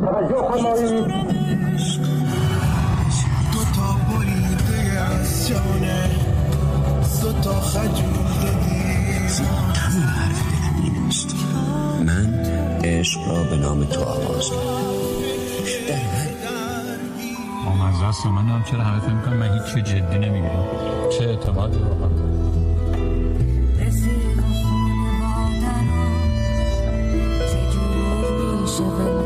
توجه فرمایید حرف دلم این است من عشق را به نام تو آغاز کردم آمزه است من هم چرا همه فکر می‌کنم من هیچ جدی نمی‌گیرم. چه اعتمادی واقعا seven.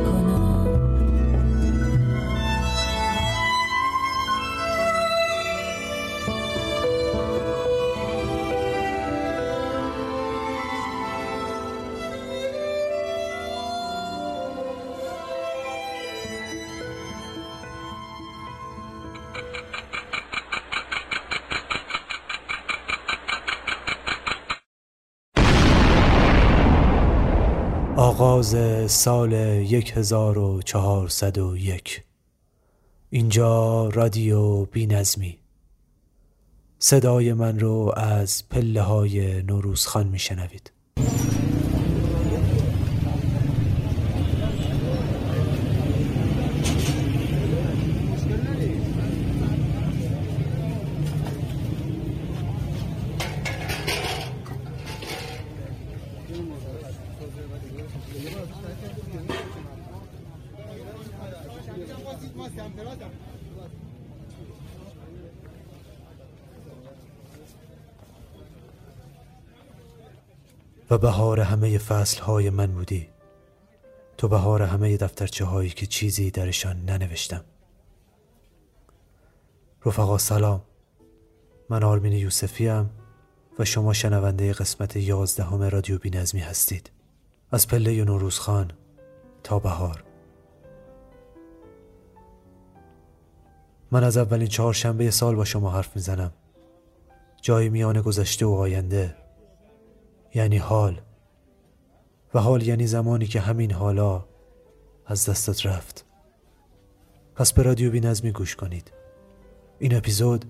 سال 1401 اینجا رادیو بینظمی. صدای من رو از پله های نوروزخان میشنوید. و بهار همه فصل های من بودی. تو بهار همه دفترچه هایی که چیزی درشان ننوشتم. رفقا سلام. من آرمین یوسفیم و شما شنونده قسمت یازدهم رادیو بینظمی هستید. از پله نوروزخان تا بهار. من از اولین چهارشنبه سال با شما حرف می‌زنم. جایی میان گذشته و آینده یعنی حال. و حال یعنی زمانی که همین حالا از دستت رفت. پس به رادیو بی نظمی گوش کنید. این اپیزود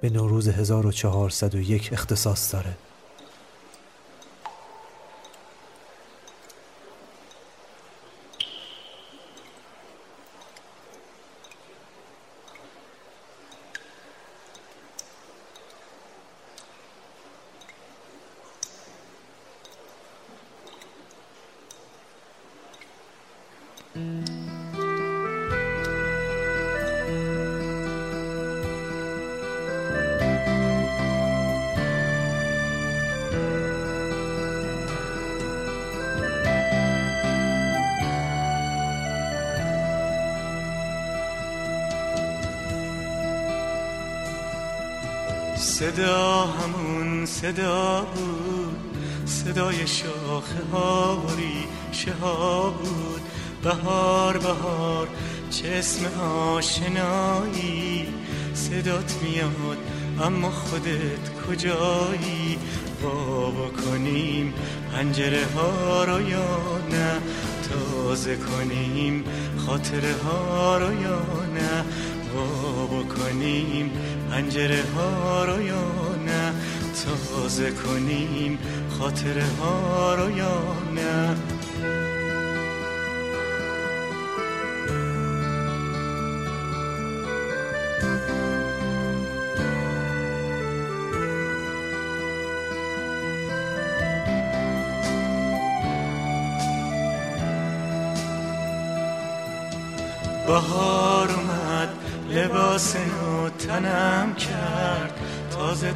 به نوروز 1401 اختصاص داره. صدا همون صدا بود. صدای شاخه ها و ریشه ها بود. بهار بهار چه اسم آشنایی. صدات میاد اما خودت کجایی؟ وا کنیم پنجره ها رو یا نه؟ تازه کنیم خاطره ها رو یا نه؟ وا بکنیم پنجره ها رو یا نه؟ تازه کنیم خاطره ها رو یا نه؟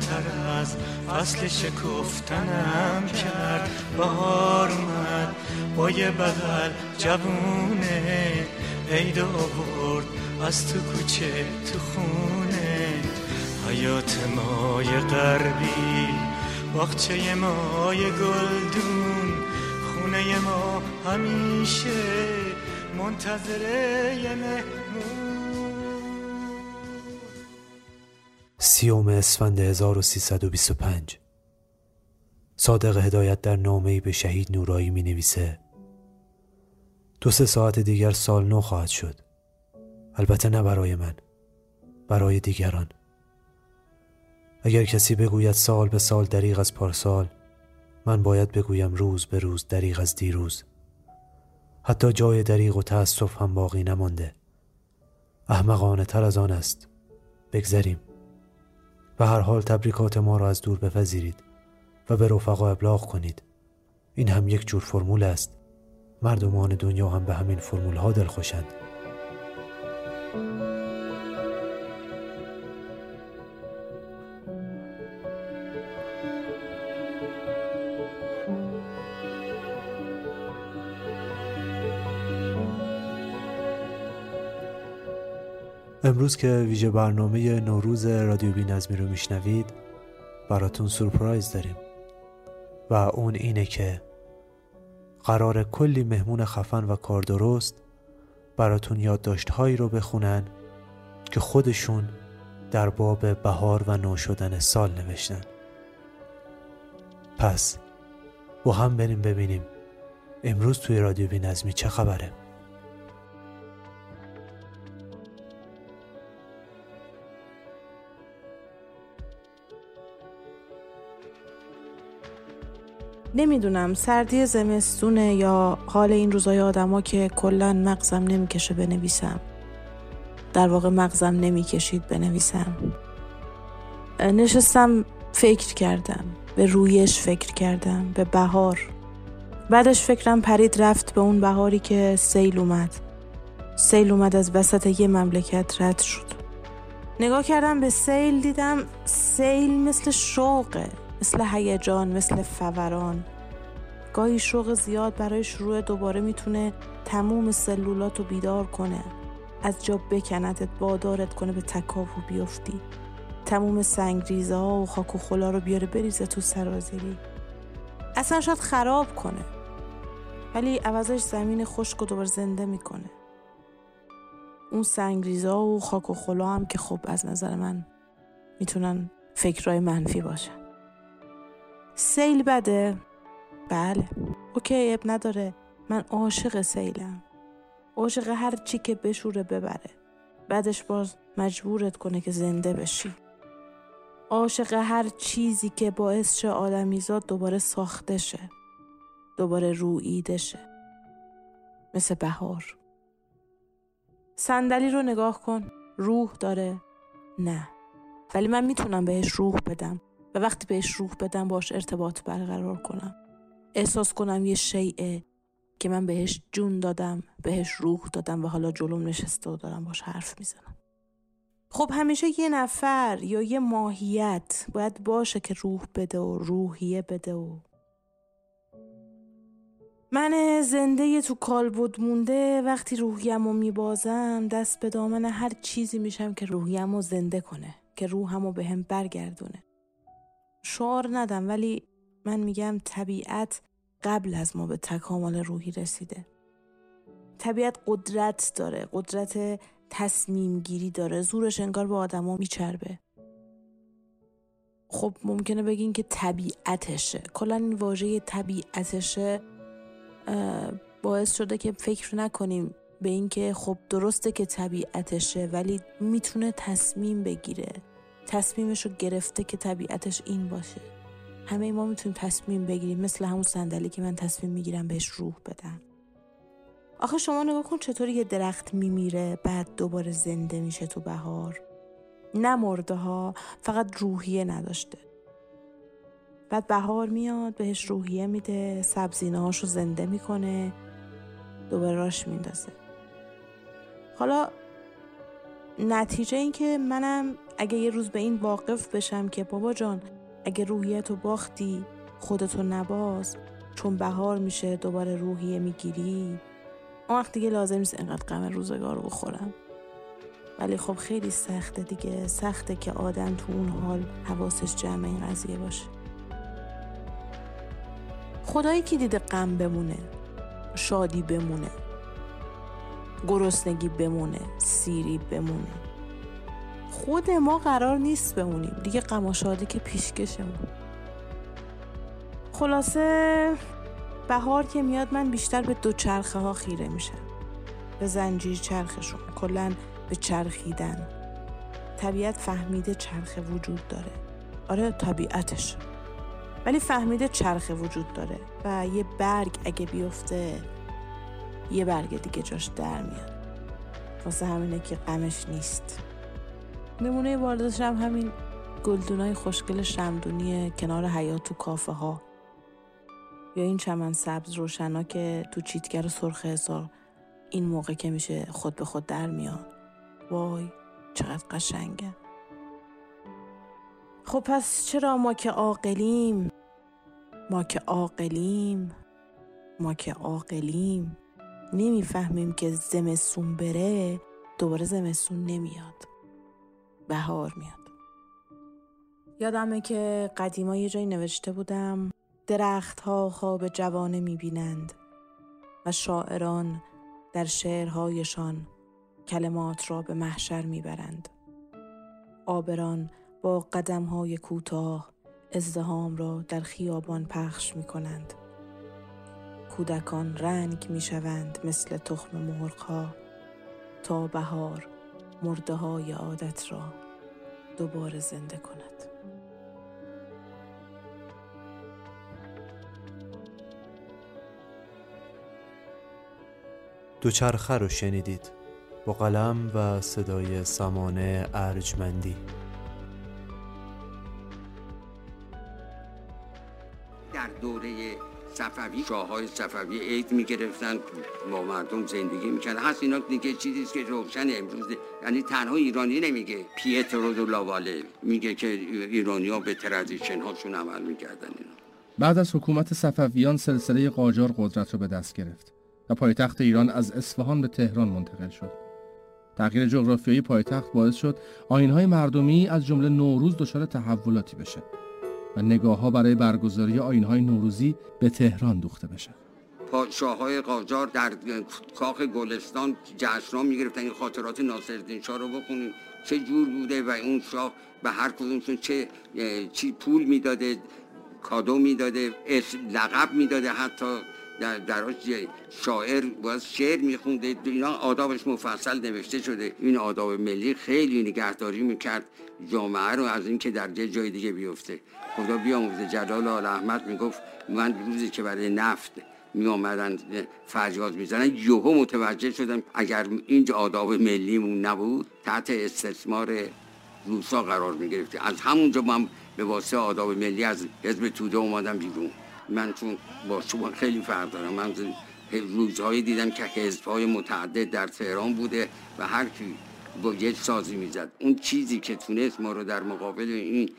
تر از فصل شکفتنم کرد. بهار اومد با یه بغل جوونه عید آورد. از تو کوچه تو خونه. حیات مای غربی باغچه مای گلدون. خونه ما همیشه منتظره یه سیوم اسفند 1325 صادق هدایت در نامه‌ای به شهید نورایی می نویسه دو سه ساعت دیگر سال نو خواهد شد. البته نه برای من برای دیگران. اگر کسی بگوید سال به سال دریغ از پارسال من باید بگویم روز به روز دریغ از دیروز. حتی جای دریغ و تأسف هم باقی نمانده. احمقانه تر از آن است. بگذریم. به هر حال تبریکات ما را از دور بپذیرید و به رفقا ابلاغ کنید. این هم یک جور فرمول است. مردمان دنیا هم به همین فرمول ها دلخوشند. امروز که ویژه برنامه نوروز رادیو بی نظمی رو میشنوید براتون سورپرایز داریم. و اون اینه که قرار کلی مهمون خفن و کار درست براتون یادداشت هایی رو بخونن که خودشون در باب بهار و نو شدن سال نوشتن. پس با هم بریم ببینیم امروز توی رادیو بی نظمی چه خبره. نمی‌دونم سردی زمستونه یا حال این روزای آدما که کلا مغزم نمی‌کشه بنویسم. در واقع مغزم نمی‌کشید بنویسم. نشستم فکر کردم به رویش فکر کردم به بهار. بعدش فکرم پرید رفت به اون بهاری که سیل اومد. سیل اومد از وسط یه مملکت رد شد. نگاه کردم به سیل دیدم سیل مثل شوقه. مثل هیجان مثل فوران. گاهی شوق زیاد برای شروع دوباره می‌تونه تموم سلولات رو بیدار کنه. از جا بکندت وادارت کنه به تکاپو بیفتی. تموم سنگریزه ها و خاک و خلا رو بیاره بریزه تو سرازیری. اصلا شاید خراب کنه ولی عوضش زمین خشک و دوباره زنده می‌کنه. اون سنگریزه ها و خاک و خلا هم که خب از نظر من می‌تونن فکرهای منفی باشن. سیل بده. بله. اوکی اب نداره. من عاشق سیلم. عاشق هر چی که بشوره ببره. بعدش باز مجبورت کنه که زنده بشی. عاشق هر چیزی که باعث شه آدمیزاد دوباره ساخته شه. دوباره روییده شه. مثل بهار. صندلی رو نگاه کن. روح داره. نه. ولی من می‌تونم بهش روح بدم. و وقتی بهش روح بدم باش ارتباط برقرار کنم. احساس کنم یه شیعه که من بهش جون دادم بهش روح دادم و حالا جلوم نشسته و دارم باش حرف می‌زنم. خب همیشه یه نفر یا یه ماهیت باید باشه که روح بده و روحیه بده و من زنده تو کالبد مونده وقتی روحیم رو میبازم دست به دامن هر چیزی میشم که روحیم رو زنده کنه که روحم رو به هم برگردونه. شعار ندم ولی من میگم طبیعت قبل از ما به تکامل روحی رسیده. طبیعت قدرت داره قدرت تصمیم گیری داره. زورش انگار به آدما میچربه. خب ممکنه بگین که طبیعتشه. کلا این واژه طبیعتشه باعث شده که فکر نکنیم به اینکه خب درسته که طبیعتشه ولی می‌تونه تصمیم بگیره. تصمیمش رو گرفته که طبیعتش این باشه. همه ما می‌تونیم تصمیم بگیریم مثل همون صندلی که من تصمیم می‌گیرم بهش روح بدم. آخه شما نگاه کن چطور یه درخت میمیره بعد دوباره زنده میشه تو بهار. نمرده ها فقط روحیه نداشته. بعد بهار میاد بهش روحیه میده سبزینه هاشو زنده می‌کنه دوباره راش میندازه. حالا نتیجه این که منم اگه یه روز به این واقف بشم که بابا جان اگه روحیت رو باختی خودتو نباز چون بهار میشه دوباره روحیه می‌گیری. اون وقت دیگه لازم نیست اینقدر غم روزگار رو بخورم. ولی خب خیلی سخته دیگه. سخته که آدم تو اون حال حواسش جمع این قضیه باشه. خدایی که دیده غم بمونه شادی بمونه گرسنگی بمونه سیری بمونه. خود ما قرار نیست بمونیم. دیگه غم که پیشکشمون. خلاصه بهار که میاد من بیشتر به دو چرخه ها خیره میشم. به زنجیر چرخشون کلا به چرخیدن. طبیعت فهمیده چرخه وجود داره. آره طبیعتش. ولی فهمیده چرخه وجود داره و یه برگ اگه بیفته یه برگ دیگه جاش در میاد. واسه همینه که غمش نیست. نمونه واردش هم همین گلدونای خوشگل شمدونی کنار حیات تو کافه ها یا این چمن سبز روشنا که تو چیتگر سرخ حسار این موقع که میشه خود به خود در میاد. وای چقدر قشنگه. خب پس چرا ما که عاقلیم؟ ما که عاقلیم. ما که عاقلیم. نمی‌فهمیم که زمستون بره دوباره زمستون نمیاد. بهار میاد. یادمه که قدیما یه جایی نوشته بودم درختها خواب جوانه می‌بینند و شاعران در شعرهایشان کلمات را به محشر می‌برند. آبران با قدمهای کوتاه ازدهام را در خیابان پخش می کنند. کودکان رنگ می شوند مثل تخم مرغها تا بهار. مرده های عادت را دوباره زنده کند. دوچرخه رو شنیدید با قلم و صدای سمانه ارجمندی در دوره صفوی شاههای صفوی عید می‌گرفتن. با مردم زندگی می‌کردن. هست اینا دیگه چیزی که روشن امروز یعنی تنها ایرانی نمیگه. پیترو دو لاواله میگه که ایرانی ها به ترادیشن هاشون عمل می‌کردن اینا. بعد از حکومت صفویان سلسله قاجار قدرت را به دست گرفت و پایتخت ایران از اصفهان به تهران منتقل شد. تغییر جغرافیایی پایتخت باعث شد آینهای مردمی از جمله نوروز دچار تحولاتی بشه. و نگاه ها برای برگزاری آینهای نوروزی به تهران دوخته بشه. پادشاه های قاجار در کاخ گلستان جشنها می‌گرفتن این خاطرات ناصرالدین شاه رو بخونیم چه جور بوده و اون شاه به هر کدومشون چه چی پول می‌داده کادو می‌داده لقب می‌داده حتی در دراش شاعر باز شعر میخونده. اینا آدابش مفصل نوشته شده. این آداب ملی خیلی نگهداری می‌کرد. جامعه رو از اینکه در جای جای دیگه بیفته. خدا بیاموزه. جلال آل احمد می‌گفت من روزی که برای نفت می آمدن فریاد می‌زنن یهو متوجه شدم اگر اینجا آداب ملیمون نبود تحت استثمار روسا قرار می گرفته از همونجا من به واسه آداب ملی از حزب توده اومدم بیرون. من چون با شما خیلی فرق دارم. من روزهایی دیدم که حزبهای متعدد در تهران بوده و هر کی با یه سازی می‌زد. اون چیزی که تونست ما رو در مقابل این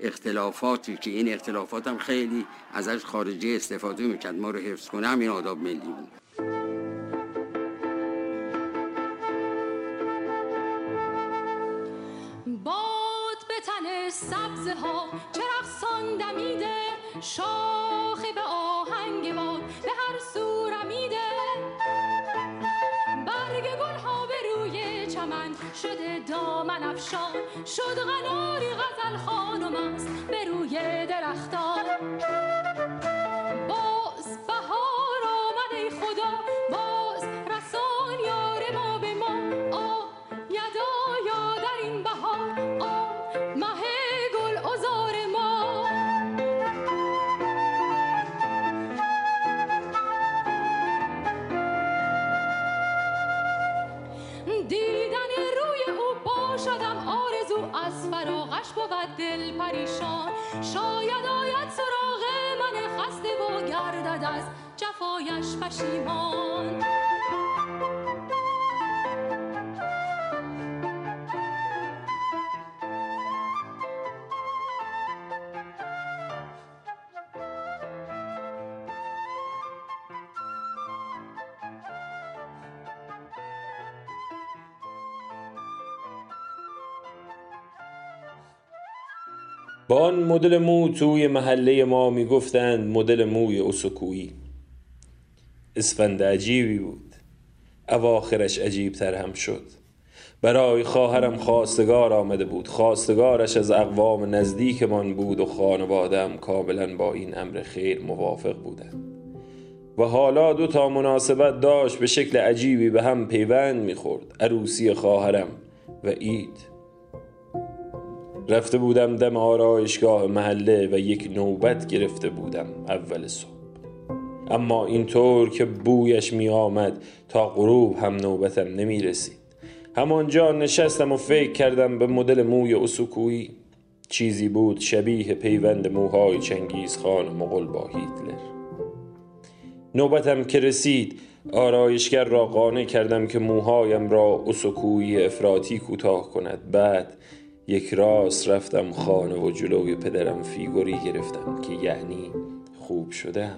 اختلافاتی که این اختلافات هم خیلی ازش خارجی استفاده می‌کرد ما رو حفظ کنه همین آداب ملی بود. باد به تن سبزه ها چرخ دمیده. شاخه به آهنگ باد به هر سو رمیده. برگ گل ها به روی چمن شده دامن افشان. شد غناری غزل خانم است به روی درختان. باز بهار آمد ای خدا از فراغش بود دل پریشان. شاید آید سراغ من خسته و گردد از جفایش پشیمان. با آن مدل مو توی محله ما می‌گفتند مدل موی اسکویی. اسفند عجیبی بود. اواخرش عجیب تر هم شد. برای خواهرم خواستگار آمده بود. خواستگارش از اقوام نزدیکمان بود و خانوادم کاملا با این امر خیر موافق بودند. و حالا دو تا مناسبت داشت به شکل عجیبی به هم پیوند می‌خورد. عروسی خواهرم و عید. رفته بودم دم آرایشگاه محله و یک نوبت گرفته بودم اول صبح. اما اینطور که بویش می آمد تا غروب هم نوبتم نمی رسید همانجا نشستم و فکر کردم به مدل موی اسکویی. چیزی بود شبیه پیوند موهای چنگیز خان مغل با هیتلر. نوبتم که رسید آرایشگر را قانع کردم که موهایم را اسکویی افراطی کوتاه کند. بعد یک راست رفتم خانه و جلوی پدرم فیگوری گرفتم که یعنی خوب شدم.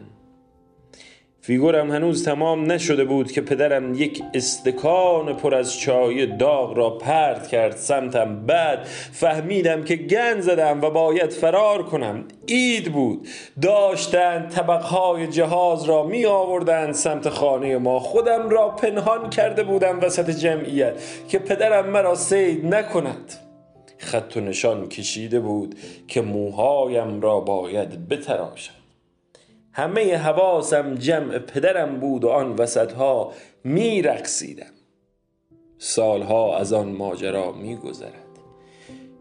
فیگورم هنوز تمام نشده بود که پدرم یک استکان پر از چای داغ را پرت کرد سمتم. بعد فهمیدم که گن زدم و باید فرار کنم. اید بود. داشتند طبقهای جهاز را می آوردند سمت خانه ما. خودم را پنهان کرده بودم وسط جمعیت که پدرم مرا سید نکند. خط و نشان کشیده بود که موهایم را باید بتراشم. همه حواسم جمع پدرم بود و آن وسطها می رقصیدم سالها از آن ماجرا می گذرد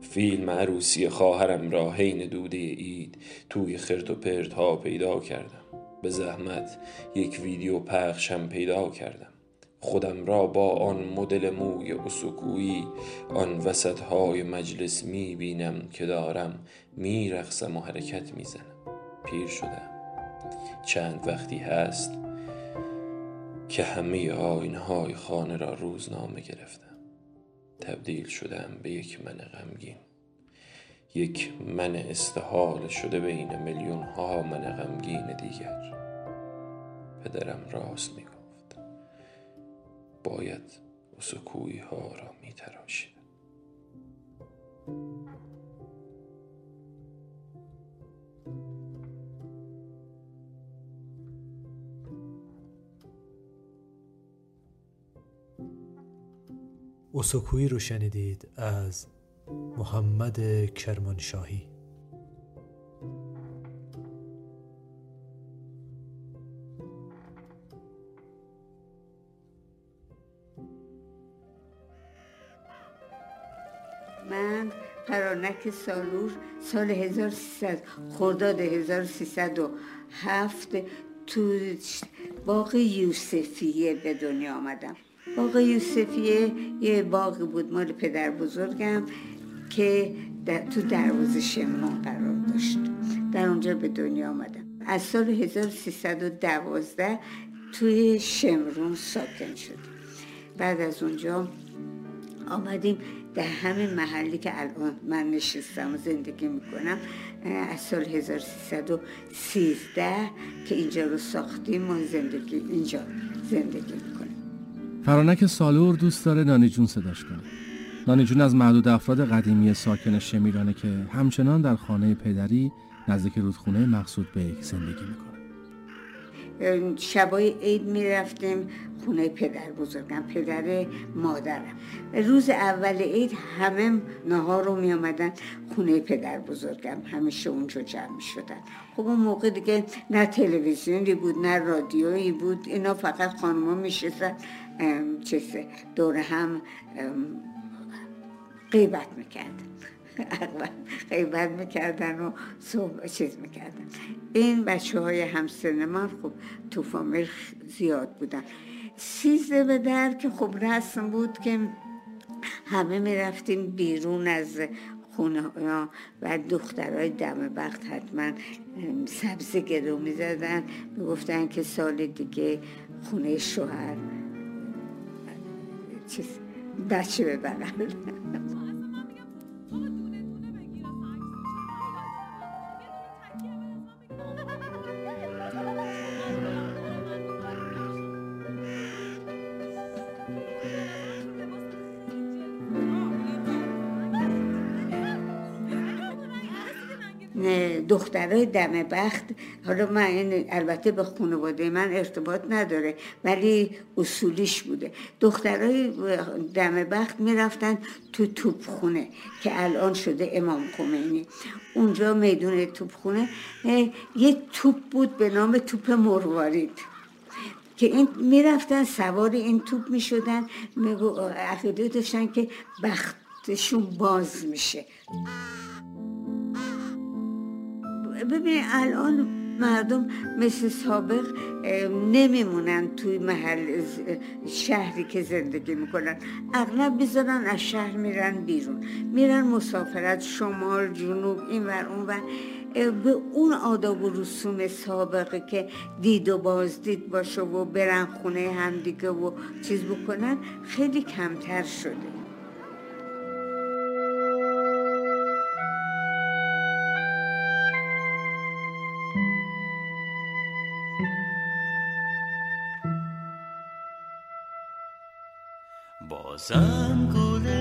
فیلم عروسی خواهرم را حین دوده اید توی خرت و پرت ها پیدا کردم. به زحمت یک ویدیو پخشم پیدا کردم. خودم را با آن مدل موی اسکویی آن وسط های مجلس می بینم که دارم می رقصم و حرکت می زنم پیر شدم. چند وقتی هست که همه آینهای خانه را روزنامه گرفتم. تبدیل شدم به یک من غمگین. یک من استحال شده بین میلیون ها من غمگین دیگر. پدرم راست می باید اسکوی ها را می تراشید اسکویی رو شنیدید از محمد کرمانشاهی. من فرانک سالور سال 1300 خرداد 1307 تو باغ یوسفیه به دنیا آمدم. باغ یوسفیه یه باغی بود مال پدر بزرگم که در تو دروازه شمرون قرار داشت. در اونجا به دنیا آمدم. از سال 1312 توی شمرون ساکن شدیم. بعد از اونجا آمدیم در همین محلی که الان من نشستم و زندگی می‌کنم از سال 1313 که اینجا رو ساختیم و زندگی اینجا زندگی می‌کنیم. فرانک سالور دوست داره نانی جون صداش کنه. نانی جون از معدود افراد قدیمی ساکن شمیرانه که همچنان در خانه پدری نزدیک رودخونه مقصود به یک زندگی می‌کنه. شبای عید می‌رفتیم خونه پدر بزرگم پدر مادرم. روز اول عید همه نهار رو می آمدن خونه پدر بزرگم همیشه اونجا جمع می شدن خب اون موقع دیگه نه تلویزیونی بود نه رادیویی بود اینا فقط خانما می شستن چیزه دور هم غیبت می‌کردن. غیبت می‌کردن و صبح چیز می‌کردن. این بچه های همسن من خب تو فامیل زیاد بودن. سیزده به در که خب رسم بود که همه می‌رفتیم بیرون از خونه ها و دخترهای دم وقت حتما سبز گرو می‌زدن. می‌گفتن که سال دیگه خونه شوهر چیز بچه ببرن. دخترای دم بخت. حالا من این البته به خانواده من ارتباط نداره ولی اصولیش بوده. دخترای دم بخت می‌رفتن تو توپخونه که الان شده امام خمینی. اونجا میدون توپخونه یه توپ بود به نام توپ مروارید. که این می‌رفتن سوار این توپ می‌شدن عقیده داشتن که بخت تشون باز میشه. ببینید الان مردم مثل سابق نمیمونن توی محل شهری که زندگی می‌کنن. اغلب بیزارن از شهر میرن بیرون. میرن مسافرت شمال جنوب این ور اون ور. به اون آداب و رسوم سابقه که دید و بازدید باشه و برن خونه همدیگه و چیز بکنن خیلی کمتر شده. 我三个人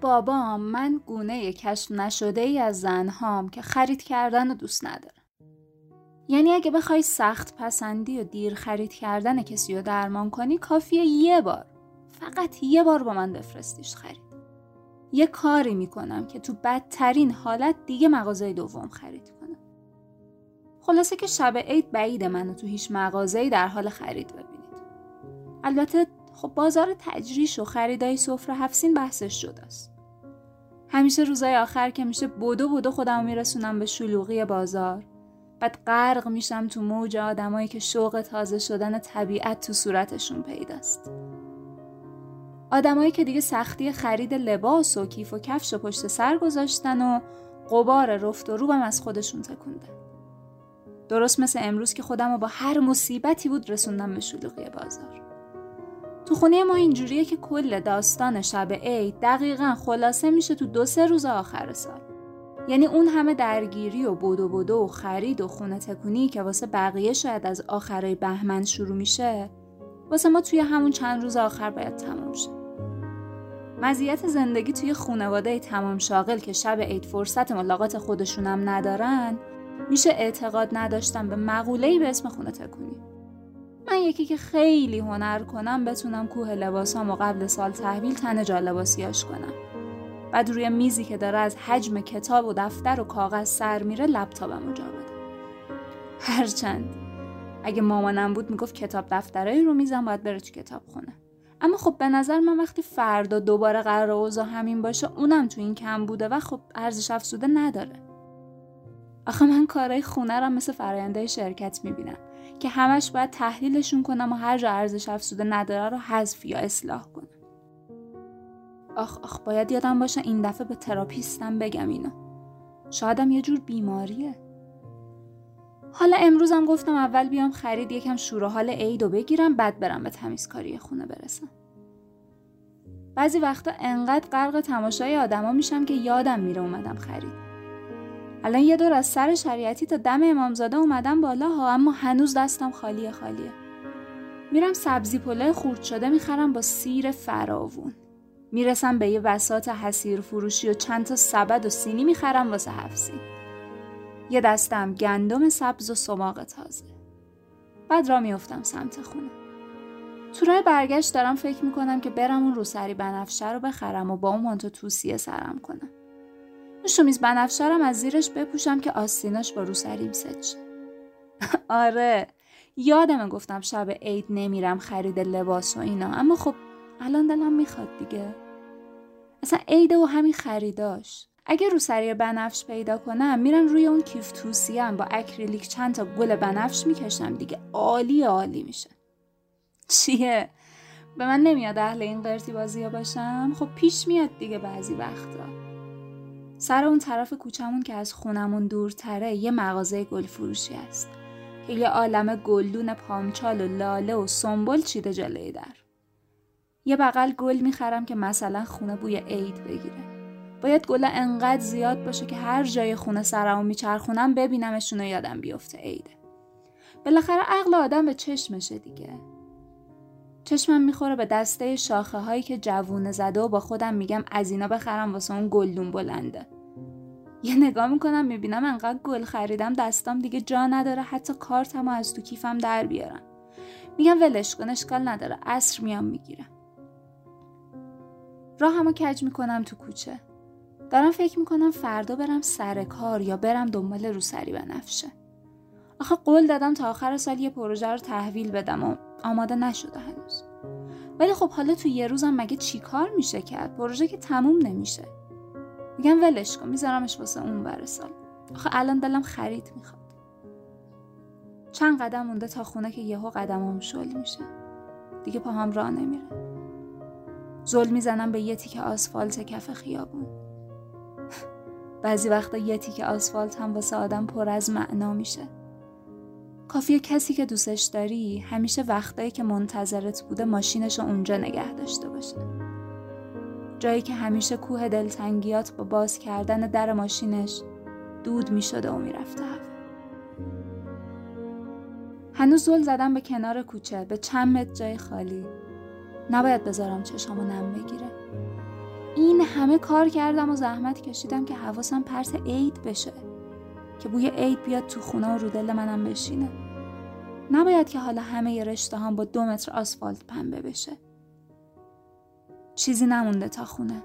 بابام من گونه کشف نشده ای از زنهام که خرید کردن رو دوست ندارم. یعنی اگه بخوای سخت پسندی و دیر خرید کردن کسی رو درمان کنی کافیه یه بار فقط یه بار با من بفرستیش خرید. یه کاری می‌کنم که تو بدترین حالت دیگه مغازه دوم خرید کنم. خلاصه که شب عید بعید منو تو هیچ مغازه‌ای در حال خرید ببینید. البته خب بازار تجریش و خریدای سفره هفسین بحثش جداست. همیشه روزای آخر که میشه بدو بدو خودم میرسونم به شلوغی بازار. بعد غرق میشم تو موج آدمایی که شوق تازه شدن طبیعت تو صورتشون پیداست. آدمایی که دیگه سختی خرید لباس و کیف و کفش و پشت سر گذاشتن و قبار رفت و روبم از خودشون تکوندن. درست مثل امروز که خودم رو با هر مصیبتی بود رسوندم به شلوغی بازار. تو خونه ما اینجوریه که کل داستان شب عید دقیقا خلاصه میشه تو دو سه روز آخر سال. یعنی اون همه درگیری و بدو بدو و خرید و خونه تکونی که واسه بقیه شاید از آخرای بهمن شروع میشه واسه ما توی همون چند روز آخر باید تموم شه. مزیت زندگی توی خونواده تمام شاغل که شب عید فرصت ملاقات خودشونم ندارن میشه اعتقاد نداشتن به مقوله‌ای به اسم خونه تکونی من یکی که خیلی هنر کنم بتونم کوه لباسام قبل سال تحویل تن جا لباسیاش کنم. بعد روی میزی که داره از حجم کتاب و دفتر و کاغذ سر میره لپتاپم جا بدم هرچند اگه مامانم بود می‌گفت کتاب دفترایی رو میزم باید بره تو کتاب خونه. اما خب به نظر من وقتی فردا دوباره قرار اوضاع همین باشه اونم تو این کم بوده و خب ارزش افزوده نداره. آخه من کارهای خونه رو مثل فراینده شرکت می‌بینم. که همش باید تحلیلشون کنم و هر جا ارزش افزوده نداره رو حذف یا اصلاح کنم. آخ آخ باید یادم باشه این دفعه به تراپیستم بگم اینو. شایدم یه جور بیماریه. حالا امروزم گفتم اول بیام خرید یکم شور و حال عید بگیرم بعد برم به تمیزکاری خونه برسم. بعضی وقتا انقدر غرق تماشای آدما میشم که یادم میره اومدم خرید. الان یه دور از سر شریعتی تا دم امامزاده اومدم بالا ها اما هنوز دستم خالیه خالیه. میرم سبزی پلو خورد شده می‌خرم با سیر فراوون. می‌رسم به یه بسات حسیر فروشی و چند تا سبد و سینی می‌خرم واسه حفظی یه دستم گندم سبز و سماق تازه. بعد را میفتم سمت خونه. تو راه برگشت دارم فکر می‌کنم که برم اون روسری بنفشه رو بخرم و با اون مانتو توسیه سرم کنم. اون شمیز بنفشرم از زیرش بپوشم که آستیناش با روسریم شه آره یادمه گفتم شب عید نمیرم خرید لباس و اینا. اما خب الان دلم می‌خواد دیگه. اصلا عیده و همین خریداش. اگه روسری بنفش پیدا کنم میرم روی اون کیف توسیم با اکریلیک چند تا گل بنفش می‌کشم دیگه. عالی عالی میشه. چیه؟ به من نمیاد اهل این قرتی بازی باشم؟ خب پیش میاد دیگه بعضی وقتا. سر اون طرف کوچمون که از خونمون دورتره یه مغازه گل فروشی است یه عالم گلدون پامچال و لاله و سنبل چیده جلوی در. یه بغل گل می‌خرم که مثلا خونه بوی عید بگیره. باید گلا انقدر زیاد باشه که هر جای خونه سرمو میچرخونم ببینمشون و یادم بیفته عیده. بالاخره عقل آدم به چشمشه دیگه. چشمم می‌خوره به دسته شاخه هایی که جوونه زده و با خودم میگم از اینا بخرم واسه اون گلدون بلنده. یه نگاه می‌کنم می‌بینم انقدر گل خریدم دستام دیگه جا نداره حتی کارتمو از تو کیفم در بیارم. میگم ولش کن اشکال نداره. عصر میام می‌گیرم. راهمو کج می‌کنم تو کوچه. دارم فکر می‌کنم فردا برم سر کار یا برم دنبال روسری بنفشه آخه قول دادم تا آخر سال یه پروژه رو تحویل بدم و آماده نشده هنوز. ولی خب حالا تو یه روزم مگه چی کار میشه کرد؟ پروژه که تموم نمیشه. میگم ولش کن میذارمش واسه اون بر سال. آخه الان دلم خرید می‌خواد. چند قدم مونده تا خونه که یهو قدمم شل میشه. دیگه پاهم راه نمیره. زل می‌زنم به یه تیک آسفالت کف خیابون. بعضی وقتا یه تیک آسفالت هم واسه آدم پر از معنا میشه. کافیه کسی که دوستش داری همیشه وقتایی که منتظرت بوده ماشینش رو اونجا نگه داشته باشه. جایی که همیشه کوه دلتنگیات با باز کردن در ماشینش دود می شده و می‌رفته هنوز زل زدم به کنار کوچه به چند متر جای خالی. نباید بذارم چشامو نم بگیره. این همه کار کردم و زحمت کشیدم که حواسم پرت عید بشه. که بوی عید بیاد تو خونه و رو دل منم بشینه. نباید که حالا همه ی رشته هم با دو متر آسفالت پنبه بشه. چیزی نمونده تا خونه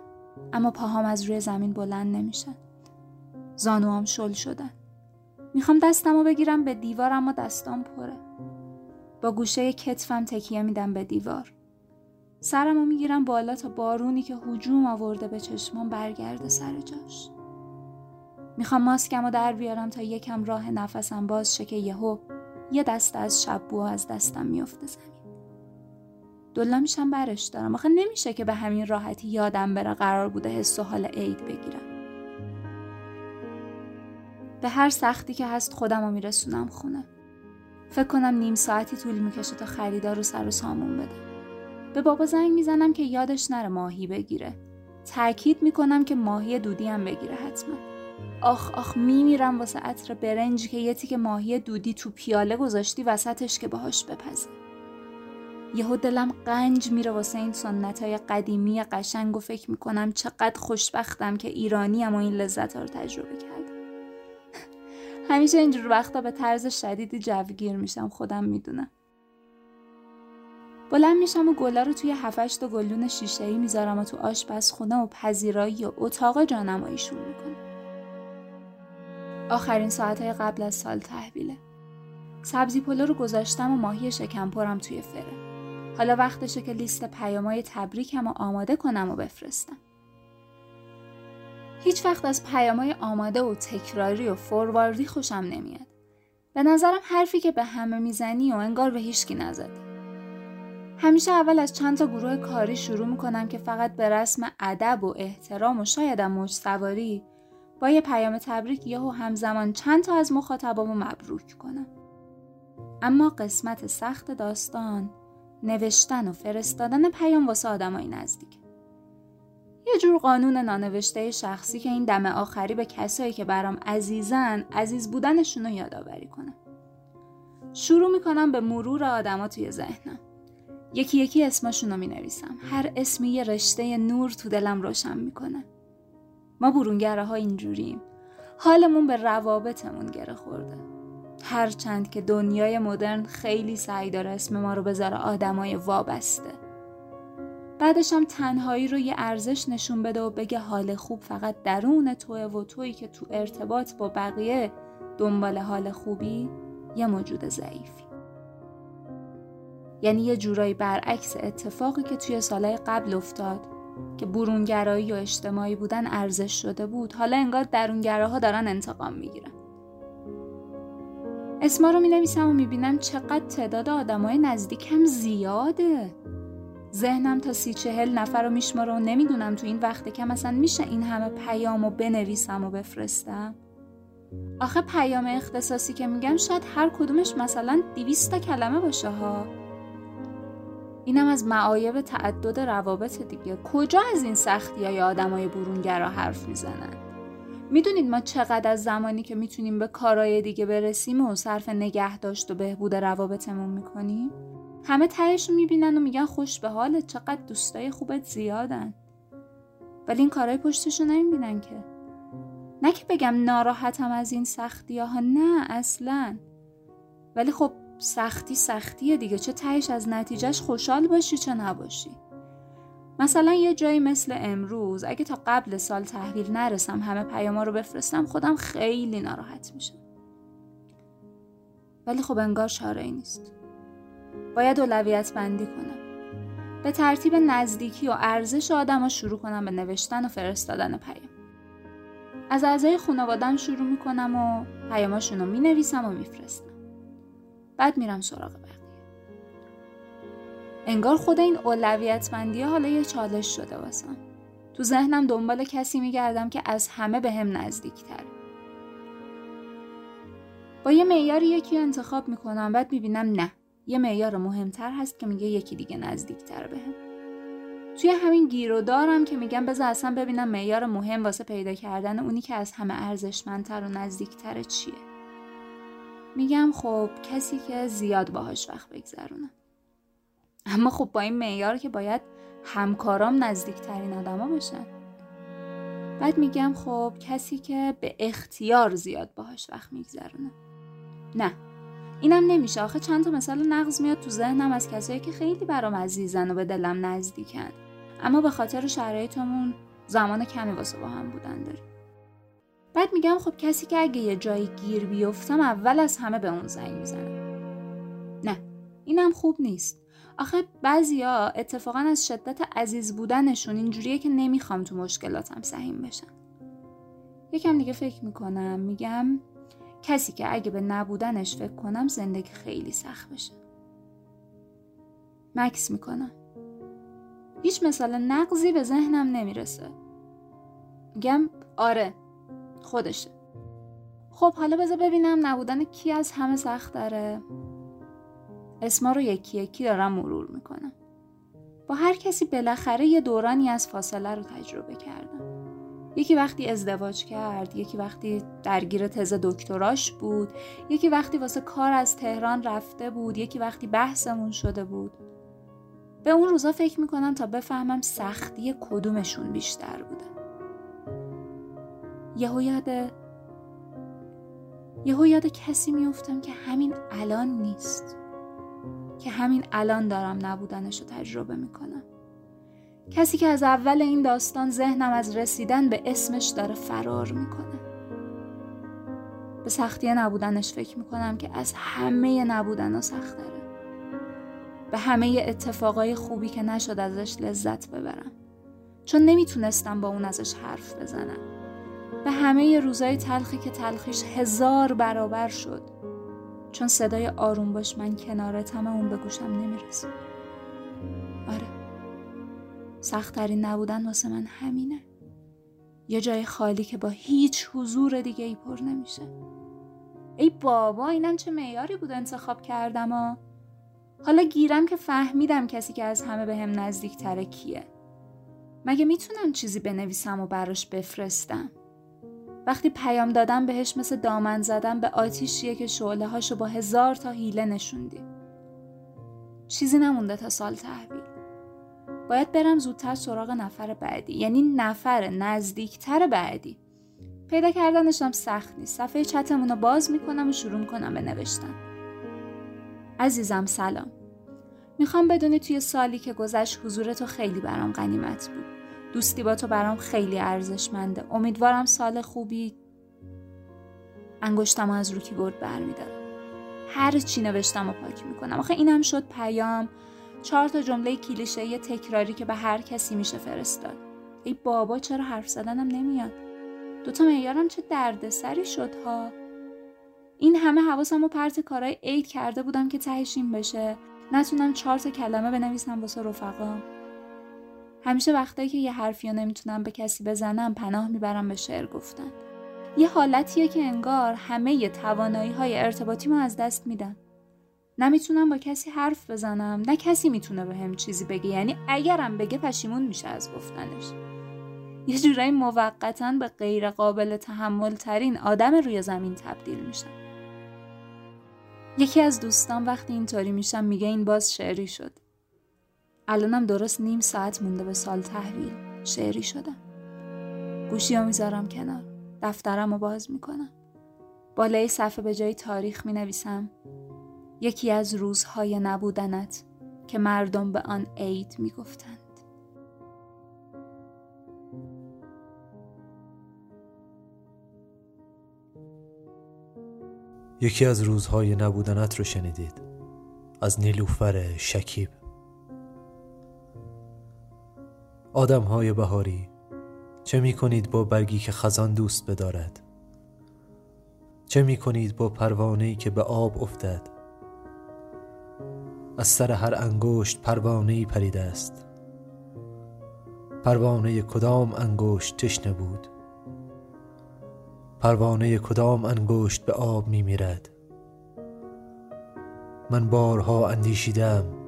اما پاهام از روی زمین بلند نمیشن زانوام شل شدن می‌خوام دستمو بگیرم به دیوار اما دستام پره. با گوشه کتفم تکیه میدم به دیوار. سرمو می‌گیرم بالا تا بارونی که هجوم آورده به چشمام برگرده سر جاش. می‌خوام ماسکمو در بیارم تا یکم راه نفسم باز شه که یهو یه دست از شب از دستم میفته زمین. دلا میشم برش دارم. آخه نمیشه که به همین راحتی یادم بره قرار بوده حس و حال عید بگیرم. به هر سختی که هست خودم رو میرسونم خونه. فکر کنم نیم ساعتی طول می‌کشه تا خریدار رو سر و سامون بده به بابا زنگ می‌زنم که یادش نره ماهی بگیره. تاکید می‌کنم که ماهی دودی هم بگیره حتما. آخ آخ میمیرم واسه عطر برنج که یه تیک ماهی دودی تو پیاله گذاشتی وسطش که باهاش بپزه. یهو دلم قنج میره واسه این سنت های قدیمی قشنگ و فکر می‌کنم چقدر خوشبختم که ایرانی و این لذت ها رو تجربه کردم. همیشه اینجور وقتا به طرز شدیدی جوگیر میشم خودم می‌دونم. بلند میشم و گلا رو توی هفتش تا گلدون شیشه ای می‌ذارم و تو آشپزخونه و پذیرایی و اتاق جانماییشون می‌کنم. آخرین ساعتهای قبل از سال تحویله. سبزی پلو رو گذاشتم و ماهی شکم پرم توی فره. حالا وقتشه که لیست پیامای تبریکم رو آماده کنم و بفرستم. هیچ وقت از پیامای آماده و تکراری و فورواردی خوشم نمیاد. به نظرم حرفی که به همه می‌زنی و انگار به هیچکی نزدی. همیشه اول از چند تا گروه کاری شروع می‌کنم که فقط به رسم ادب و احترام و شایدم موج سواری با یه پیام تبریک یهو همزمان چند تا از مخاطبامو مبروک کنم اما قسمت سخت داستان نوشتن و فرستادن پیام واسه آدمای نزدیک یه جور قانون نانوشته شخصی که این دم آخری به کسایی که برام عزیزن عزیز بودنشون رو یادآوری کنم شروع می‌کنم به مرور آدما توی ذهنم یکی یکی اسمشون رو می نویسم. هر اسمی یه رشته نور تو دلم روشن می‌کنه. ما برونگره ها اینجوریم. حالمون به روابطمون گره خورده. هرچند که دنیای مدرن خیلی سعی داره اسم ما رو بذاره آدمای وابسته. بعدش هم تنهایی رو یه ارزش نشون بده و بگه حال خوب فقط درون توه و تویی که تو ارتباط با بقیه دنبال حال خوبی یه موجود ضعیفی. یعنی یه جورایی برعکس اتفاقی که توی سالهای قبل افتاد که برونگرایی و اجتماعی بودن ارزش شده بود. حالا انگار درونگراها دارن انتقام می‌گیرن. اسما رو می نویسم و می بینم چقدر تعداد آدمای نزدیکم زیاده. ذهنم تا سی چهل نفر رو میشماره و نمی‌دونم تو این وقت که مثلا میشه این همه پیام و بنویسم و بفرستم. آخه پیام اختصاصی که میگم شاید هر کدومش مثلا دیویست تا کلمه باشه ها. اینم از معایب تعدد روابط دیگه. کجا از این سختی های آدم های برونگرا حرف می‌زنن؟ می‌دونید ما چقدر از زمانی که می‌تونیم به کارهای دیگه برسیم و صرف نگه داشت و بهبود روابطمون می‌کنیم؟ همه تهش می‌بینن و میگن خوش به حالت چقدر دوستای خوبت زیادن. ولی این کارهای پشتش رو نمی‌بینن که. نه که بگم ناراحتم از این سختی ها نه اصلا. ولی خب سختی سختیه دیگه. چه تهش از نتیجهش خوشحال باشی چه نباشی. مثلا یه جایی مثل امروز اگه تا قبل سال تحویل نرسم همه پیاما رو بفرستم خودم خیلی ناراحت میشم. ولی خب انگار چاره ای نیست. باید اولویت بندی کنم. به ترتیب نزدیکی و ارزش آدم شروع کنم به نوشتن و فرستادن پیام. از اعضای خانوادم شروع می‌کنم و پیاماشون رو می‌نویسم و میفرستم. بعد میرم سراغ بقیه. انگار خود این اولویت بندی حالا یه چالش شده واسم. تو ذهنم دنبال کسی میگردم که از همه به هم نزدیکتر. با یه معیار یکی انتخاب می‌کنم بعد می‌بینم نه. یه معیار مهمتر هست که میگه یکی دیگه نزدیکتر به هم. توی همین گیر و دارم که میگم بذار اصلا ببینم معیار مهم واسه پیدا کردن اونی که از همه ارزشمندتر و نزدیکتر چیه. میگم خب کسی که زیاد باهاش وقت بگذرونه. اما خب با این معیار که باید همکارام نزدیکترین آدما باشن. بعد میگم خب کسی که به اختیار زیاد باهاش وقت میگذرونه. نه اینم نمیشه. آخه چند تا مثال نقض میاد تو ذهنم از کسایی که خیلی برام عزیزن و به دلم نزدیکن. اما به خاطر شرایطمون زمان کمی واسه با هم بودن داریم. بعد میگم خب کسی که اگه یه جایی گیر بیفتم اول از همه به اون زنگ می‌زنم. نه اینم خوب نیست. آخه بعضیا اتفاقا از شدت عزیز بودنشون اینجوریه که نمی‌خوام تو مشکلاتم سهیم بشن. یکم دیگه فکر می‌کنم میگم کسی که اگه به نبودنش فکر کنم زندگی خیلی سخت بشه. مکس می‌کنم. هیچ مثال نقضی به ذهنم نمی‌رسه. میگم آره خودشه. خب حالا بذار ببینم نبودن کی از همه سخت داره. اسما رو یکی یکی دارم مرور می‌کنم. با هر کسی بالاخره یه دورانی از فاصله رو تجربه کردم. یکی وقتی ازدواج کرد یکی وقتی درگیر تز دکتراش بود یکی وقتی واسه کار از تهران رفته بود یکی وقتی بحثمون شده بود. به اون روزا فکر می‌کنم تا بفهمم سختی کدومشون بیشتر بوده. یهو یاد یهو یاد کسی میفتم که همین الان نیست. که همین الان دارم نبودنش رو تجربه می‌کنم. کسی که از اول این داستان ذهنم از رسیدن به اسمش داره فرار می‌کنه. به سختی نبودنش فکر می‌کنم که از همه نبودن سخت داره به همه اتفاقای خوبی که نشد ازش لذت ببرم. چون نمی‌تونستم با اون ازش حرف بزنم. به همه روزای تلخی که تلخیش هزار برابر شد. چون صدای آروم باش من کنارتم اون به گوشم نمی‌رسه. آره. سختترین نبودن واسه من همینه. یه جای خالی که با هیچ حضور دیگه ای پر نمیشه. ای بابا اینم چه معیاری بود انتخاب کردم ها حالا گیرم که فهمیدم کسی که از همه به هم نزدیک تره کیه. مگه می‌تونم چیزی بنویسم و براش بفرستم؟ وقتی پیام دادم بهش مثل دامن زدم به آتیشیه که شعله هاشو با هزار تا حیله نشوندی چیزی نمونده تا سال تحویل. باید برم زودتر سراغ نفر بعدی یعنی نفر نزدیکتر بعدی. پیدا کردنشم سخت نیست. صفحه چتمون رو باز می‌کنم و شروع می‌کنم به نوشتن. عزیزم سلام. می‌خوام بدونی توی سالی که گذشت حضور تو خیلی برام غنیمت بود. دوستی با تو برام خیلی ارزشمنده. امیدوارم سال خوبی انگشتم از رو کیبورد برمیدارم. هر چی نوشتم و پاک می‌کنم. آخه اینم شد پیام. چهار تا جمله کلیشه تکراری که به هر کسی میشه فرستاد. ای بابا چرا حرف زدنم نمیاد؟ دوتا معیارم چه دردسری شد ها این همه حواسم و پرت کارای عید کرده بودم که تهش این بشه. نتونم چهار تا کلمه بنویسم واسه رفقام. همیشه وقتایی که یه حرفی نمی‌تونم به کسی بزنم پناه می‌برم به شعر گفتن. یه حالتیه که انگار همه توانایی های ارتباطی ما از دست میدم نمی‌تونم با کسی حرف بزنم نه کسی می‌تونه به هم چیزی بگه یعنی اگرم بگه پشیمون میشه از گفتنش. یه جورایی موقتا به غیر قابل تحمل ترین آدم روی زمین تبدیل میشم. یکی از دوستان وقتی اینطوری میشم میگه این باز شعری شد. الانم درست نیم ساعت مونده به سال تحویل. شعری شدم. گوشی می‌ذارم کنار. دفترم رو باز می‌کنم. بالای صفحه به جای تاریخ می نویسم یکی از روزهای نبودنت که مردم به آن عید می گفتند. یکی از روزهای نبودنت رو شنیدید. از نیلوفر شکیب. آدم های بهاری چه می کنید با برگی که خزان دوست بدارد؟ چه می کنید با پروانه‌ای که به آب افتد؟ از سر هر انگشت پروانه‌ای پریده است. پروانه کدام انگشت تشنه بود؟ پروانه کدام انگشت به آب می میرد من بارها اندیشیدم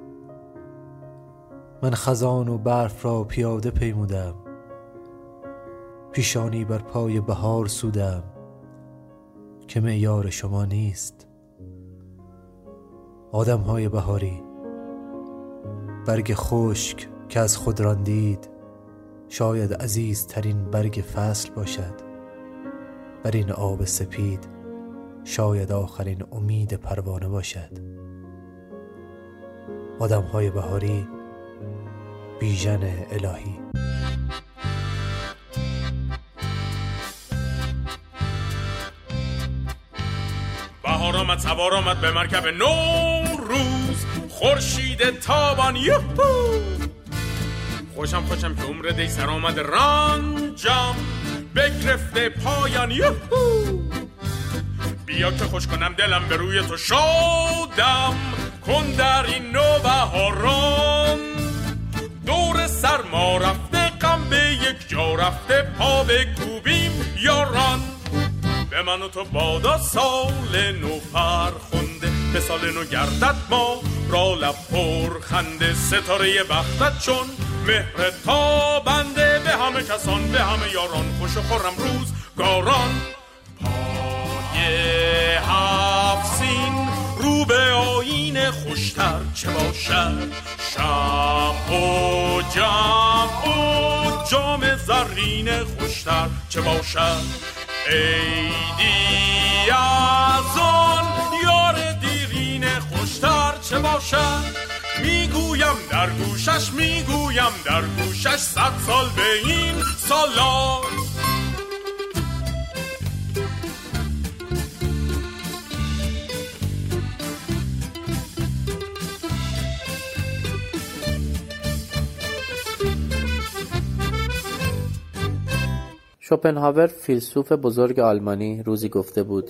من خزان و برف را پیاده پیمودم. پیشانی بر پای بهار سودم که معیار شما نیست. آدم های بهاری برگ خشک که از خود راندید شاید عزیزترین برگ فصل باشد. بر این آب سپید شاید آخرین امید پروانه باشد. آدم های بهاری بیژن الهی. بهار آمد سوار آمد به مرکب نوروز خورشید تابان یوهو! خوشم خوشم که عمر دی سر آمد رنجم. بگرفته پایان یوهو! بیا که خوش کنم دلم به روی تو شادم. کن در این نو بهاران. دور سرما رفته غم به یک جا رفته پا بکوبیم یاران. به من و تو بادا سال نو فرخنده به سال نو گردد ما را لب پر خنده. ستاره بختت چون مهر تابنده به همه کسان به همه یاران خوش و خورم روز گاران پای هفت سین رو به آین خوشتر چه باشد؟ شم و جام زرین خوشتر چه باشد؟ عیدی از آن یار دیرین خوشتر چه باشد؟ می‌گویم در گوشش می‌گویم در گوشش صد سال به این سالات شوپنهاور فیلسوف بزرگ آلمانی روزی گفته بود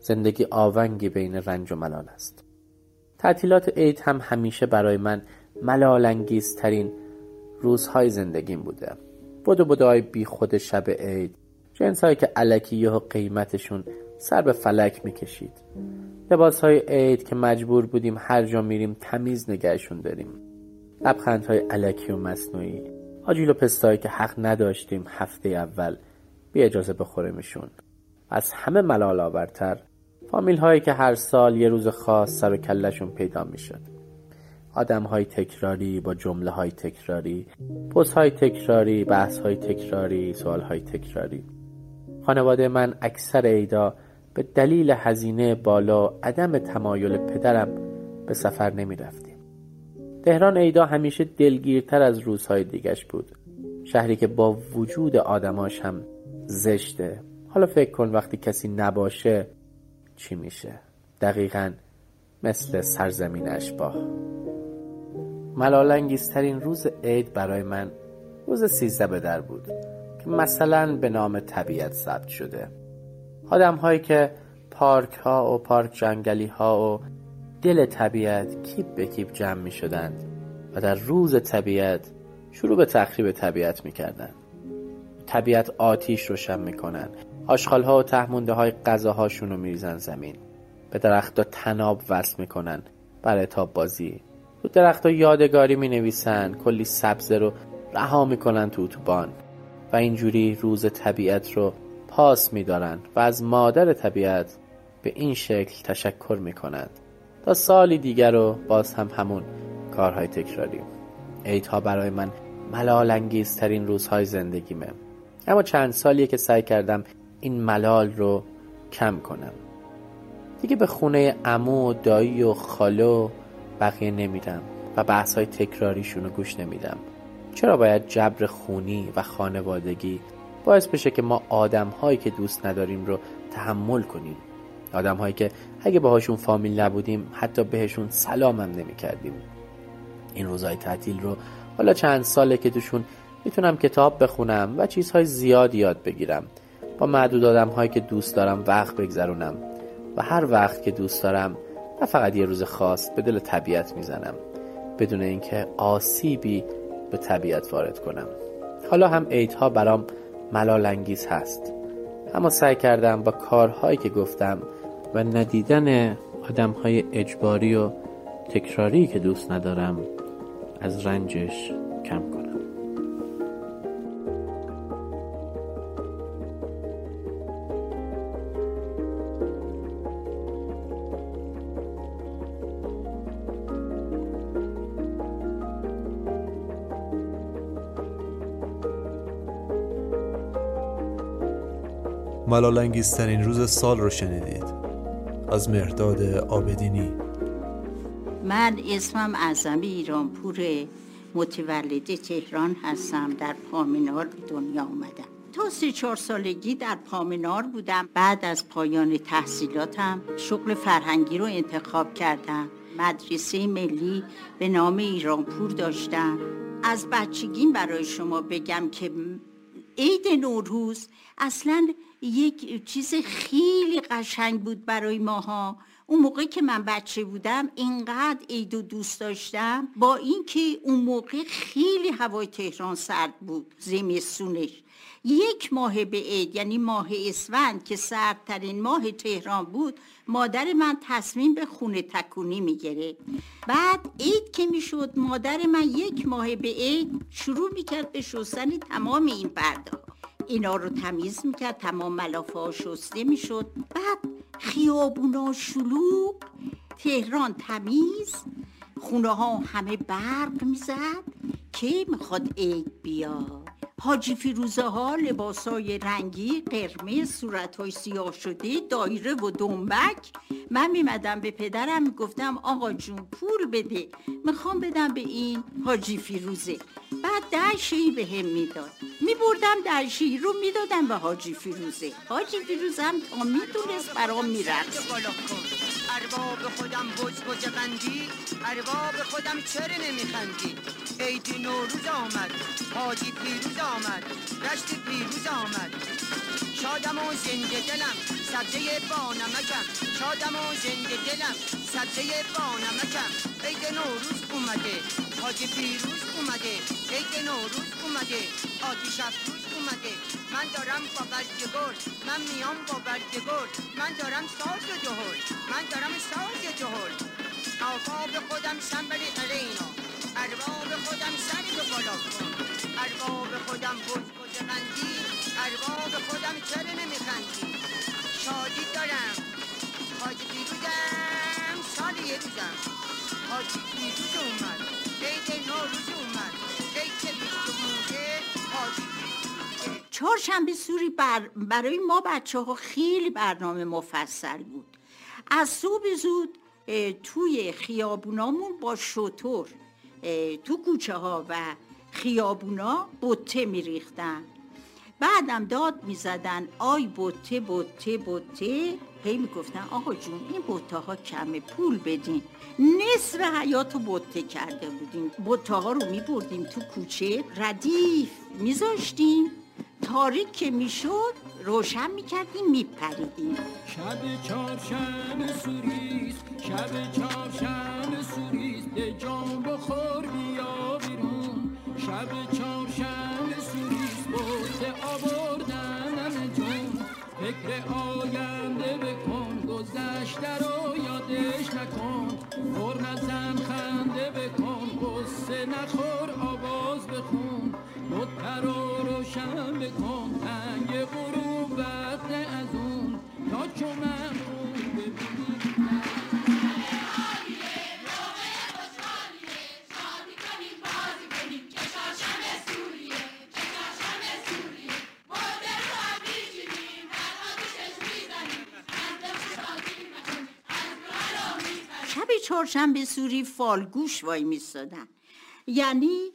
زندگی آونگی بین رنج و ملال است. تعطیلات عید هم همیشه برای من ملال انگیزترین روزهای زندگیم بوده. بدو بدوهای بی خود شب عید جنس هایی که علکی و قیمتشون سر به فلک می‌کشید. لباس های عید که مجبور بودیم هر جا میریم تمیز نگهشون داریم. لبخندهای علکی و مصنوعی. آجیل و پستایی که حق نداشتیم هفته اول بی اجازه بخوریمشون از همه ملال آورتر فامیل هایی که هر سال یه روز خاص سر و کلشون پیدا می‌شد. آدم های تکراری با جمله های تکراری پست های تکراری بحث های تکراری سوال های تکراری. خانواده من اکثر عیدا به دلیل هزینه بالا عدم تمایل پدرم به سفر نمی رفتیم تهران عیدا همیشه دلگیرتر از روزهای دیگش بود. شهری که با وجود آدماش هم زشته. حالا فکر کن وقتی کسی نباشه چی میشه؟ دقیقا مثل سرزمین اشباه. ملالانگیزترین روز عید برای من روز سیزده به در بود که مثلا به نام طبیعت ثبت شده. آدم هایی که پارک ها و پارک جنگلی ها و دل طبیعت کیپ به کیپ جمع می شدند و در روز طبیعت شروع به تخریب طبیعت می کردند. طبیعت آتیش روشن می کنند. آشغال ها و تهمونده های غذاهاشون رو میریزن زمین. به درخت ها تناب وصل می‌کنن برای تاب بازی. رو درخت ها یادگاری می نویسن. کلی سبزه رو رها می‌کنن تو اتوبان. و اینجوری روز طبیعت رو پاس میدارن و از مادر طبیعت به این شکل تشکر می‌کنند تا سالی دیگر رو باز هم همون کارهای تکراری. عیدها برای من ملال انگیزترین روزهای زندگیمه. اما چند سالیه که سعی کردم این ملال رو کم کنم. دیگه به خونه امو و دایی و خالو بقیه نمیرم و بحث های تکراریشون رو گوش نمیدم. چرا باید جبر خونی و خانوادگی باعث بشه که ما آدم هایی که دوست نداریم رو تحمل کنیم؟ آدم هایی که اگه باهاشون فامیل نبودیم حتی بهشون سلامم نمی کردیم این روزهای تعطیل رو حالا چند ساله که توشون می‌تونم کتاب بخونم و چیزهای زیاد یاد بگیرم. با معدود آدم هایی که دوست دارم وقت بگذرونم و هر وقت که دوست دارم نه فقط یه روز خاص به دل طبیعت می‌زنم. بدون اینکه آسیبی به طبیعت وارد کنم. حالا هم عیدها برام ملال انگیز هست. اما سعی کردم با کارهایی که گفتم و ندیدن آدم های اجباری و تکراری که دوست ندارم از رنجش کم کنم. ملالانگیزترین روز سال رو شنیدید. از مهرداد آبدینی. من اسمم اعظمی ایرانپور متولد تهران هستم. در پامنار به دنیا آمدم. تا سه چهار سالگی در پامنار بودم. بعد از پایان تحصیلاتم شغل فرهنگی رو انتخاب کردم. مدرسه ملی به نام ایرانپور داشتم. از بچگیم برای شما بگم که عید نوروز اصلا یک چیز خیلی قشنگ بود برای ماها. اون موقع که من بچه بودم اینقدر عید و دوست داشتم. با اینکه اون موقع خیلی هوای تهران سرد بود زمستونش. یک ماه به عید یعنی ماه اسفند که سردترین ماه تهران بود مادر من تصمیم به خونه تکونی می‌گیره. بعد عید که می‌شد مادر من یک ماه به عید شروع می‌کرد به شستن تمام این پرده اینا رو تمیز می‌کرد تمام ملافه ها شسته می‌شد. بعد خیابونا شلوغ تهران تمیز خونه ها همه برق می‌زد. که می‌خواد عید بیاد حاجی فیروزه ها لباسای رنگی قرمز صورت های سیاه شده دایره و دنبک. من میمدم به پدرم می‌گفتم آقا جون پول بده. می‌خوام بدم به این حاجی فیروزه. بعد ده شی به هم می‌داد. میبردم ده شی رو می‌دادم به حاجی فیروزه. حاجی فیروزه هم تا می‌دونست برام میرقص ارباب خودم بز بز قندی ارباب خودم چرا نمیخندی؟ عید نوروز آمد. حاجی پیروز آمد. رشت پیروز آمد. شادم و زنده دلم. سبزه با نمکم شادم و زنده دلم سبزه با نمکم عید نوروز اومده حاجی پیروز اومده عید نوروز اومده آتیش افروز اومده. من دارم با برگ گل من میام با برگ من دارم ساز جهل من دارم ساز جهل. آقا به خودم سنبلی علینا ارباب خودم سر به بالا کن. ارباب خودم بز بز قندی ارباب خودم چرا نمیخندی شادی دارم. حاجی پیروزم سال یه روزم. حاجی پیروز اومد عید نوروز اومد. عید بیست چهارشنبه سوری بر برای ما بچه ها خیلی برنامه مفصل بود. از صبح زود توی خیابونامون با شطور تو کوچه ها و خیابونا بطه میریختن. بعدم داد می‌زدن. آی بطه بطه بطه هی می‌گفتن آقا جون این بطه ها کمه پول بدین. نصف حیات رو بطه کرده بودیم بطه ها رو میبردیم تو کوچه ردیف. میذاشتیم. تاریک که می‌شد روشن می‌کردیم میپریدیم. شب چهارشنبه سوریست شب چهارشنبه سوریست به جام بخور بیا بیرون. شب چهارشنبه سوریست برده آوردنم جون فکر آینده بکن گذشته رو یادش نکن. پر نزن خنده بکن قصه نخور آواز بخون. بطه رو روشن بکن تنگ غروب وقت از اون. تا چو چهارشنبه سوری فالگوش وای میستادن یعنی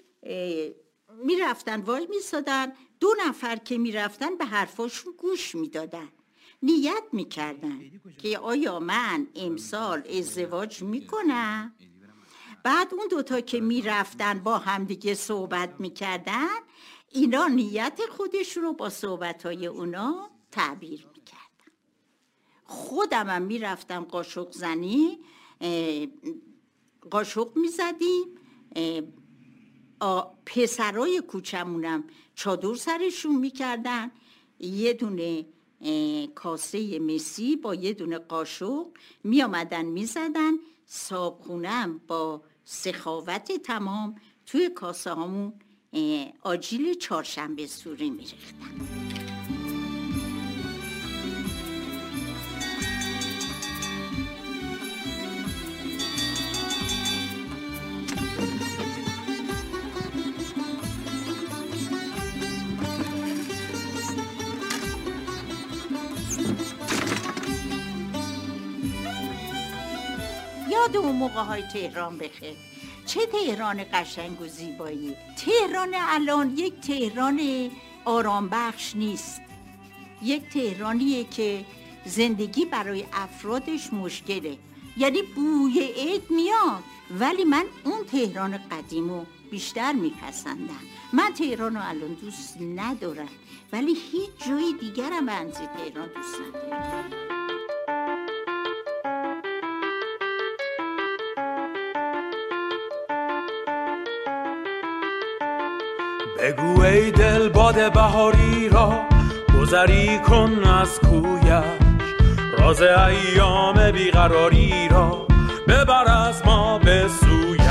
می‌رفتن وای میستادن دو نفر که می‌رفتن به حرفاشون گوش می‌دادن. نیت می‌کردن که آیا من امسال ازدواج می‌کنم؟ بعد اون دوتا که می‌رفتن با همدیگه صحبت می‌کردن اینا نیت خودشون رو با صحبت اونا تعبیر می‌کردن. خودم هم می‌رفتم قاشق زنی قاشق می‌زدیم. پسرای کوچمونم چادر سرشون می‌کردن. یه دونه کاسه مسی با یه دونه قاشق میامدن می‌زدن. صابخونم با سخاوت تمام توی کاسه همون آجیل چهارشنبه سوری میریختن. یاد اون موقع های تهران بخیر. چه تهران قشنگ و زیبایی. تهران الان یک تهران آرام بخش نیست. یک تهرانیه که زندگی برای افرادش مشکله. یعنی بوی عید میاد ولی من اون تهران قدیمو بیشتر میپسندم. من تهران رو الان دوست ندارم ولی هیچ جای دیگرم به تهران دوست ندارم. بگو ای دل باد بهاری را گذری کن از کویش. راز ایام بیقراری را ببر از ما به سویش.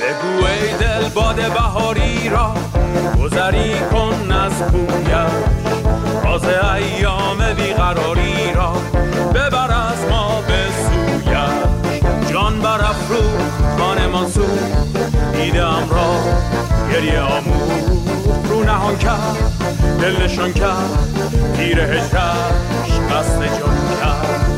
بگو ای دل باد بهاری را گذری کن از کویش. راز ایام گریه آمو رو نهان کرد دل نشان کرد تیر هجرش قصد جان کرد.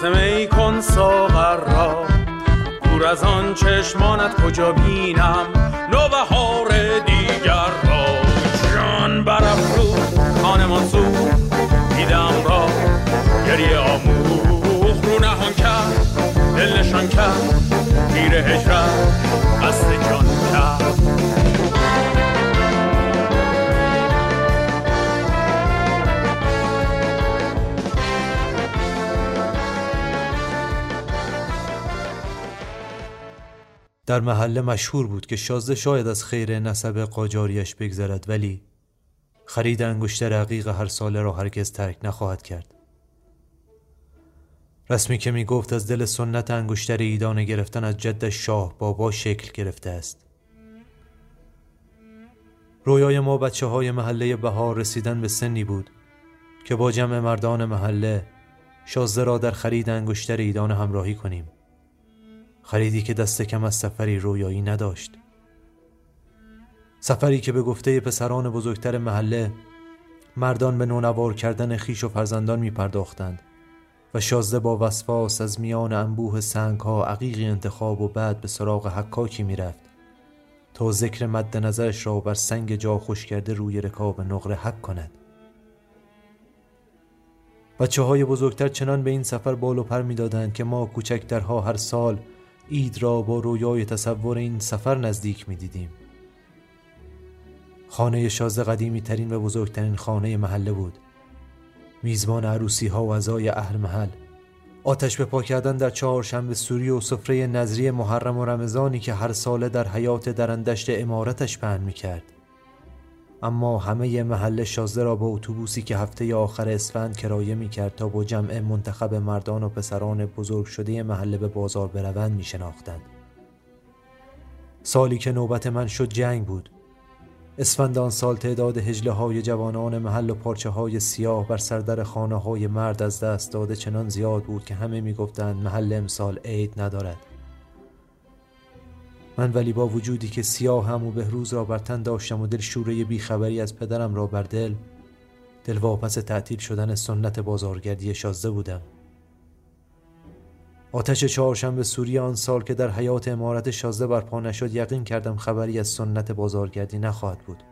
پرز می کن ساغر را. دور از آن چشمانت کجا بینم؟ نوبهار دیگر را. جان برافروز خانه منصور دیدم را. گریه آموخ رو نهان کرد دل نشان کرد تیر هجرت قصد جان کرد. در محله مشهور بود که شازده شاید از خیر نسب قاجاریش بگذرد ولی خرید انگشتر عقیق هر ساله را هرگز ترک نخواهد کرد. رسمی که می گفت از دل سنت انگشتر ایدانه گرفتن از جد شاه بابا شکل گرفته است. رویای ما بچه های محله بهار رسیدن به سنی بود که با جمع مردان محله شازده را در خرید انگشتر ایدانه همراهی کنیم. خریدی که دست کم از سفری رویایی نداشت. سفری که به گفته پسران بزرگتر محله مردان به نونوار کردن خیش و فرزندان می پرداختند و شازده با وسواس از میان انبوه سنگ ها عقیقی انتخاب و بعد به سراغ حکاکی می رفت تا ذکر مد نظرش را بر سنگ جا خوش کرده روی رکاب نقره حک کند. بچه های بزرگتر چنان به این سفر بال و پر می دادند که ما کوچکترها هر سال اید را با رویای تصور این سفر نزدیک می دیدیم خانه شازده قدیمی ترین و بزرگترین خانه محله بود. میزبان عروسی ها و اعضای اهل محل. آتش به پا کردن در چهارشنبه سوری و سفره نظری محرم و رمضانی که هر ساله در حیات درندشت امارتش پهن می کرد. اما همه محله شازده را با اتوبوسی که هفته آخر اسفند کرایه می کرد تا با جمع منتخب مردان و پسران بزرگ شده محله به بازار بروند می شناختند. سالی که نوبت من شد جنگ بود اسفند آن سال تعداد هجله های جوانان محل و پارچه های سیاه بر سردر خانه های مرد از دست داده چنان زیاد بود که همه می گفتند محل امسال عید ندارد من ولی با وجودی که سیاه هم و بهروز را بر تن داشتم و دل شوره بیخبری از پدرم را بر دل دل واپس تعطیل شدن سنت بازارگردی شازده بودم. آتش چهارشنبه سوری آن سال که در حیات امارت شازده برپا نشد یقین کردم خبری از سنت بازارگردی نخواهد بود.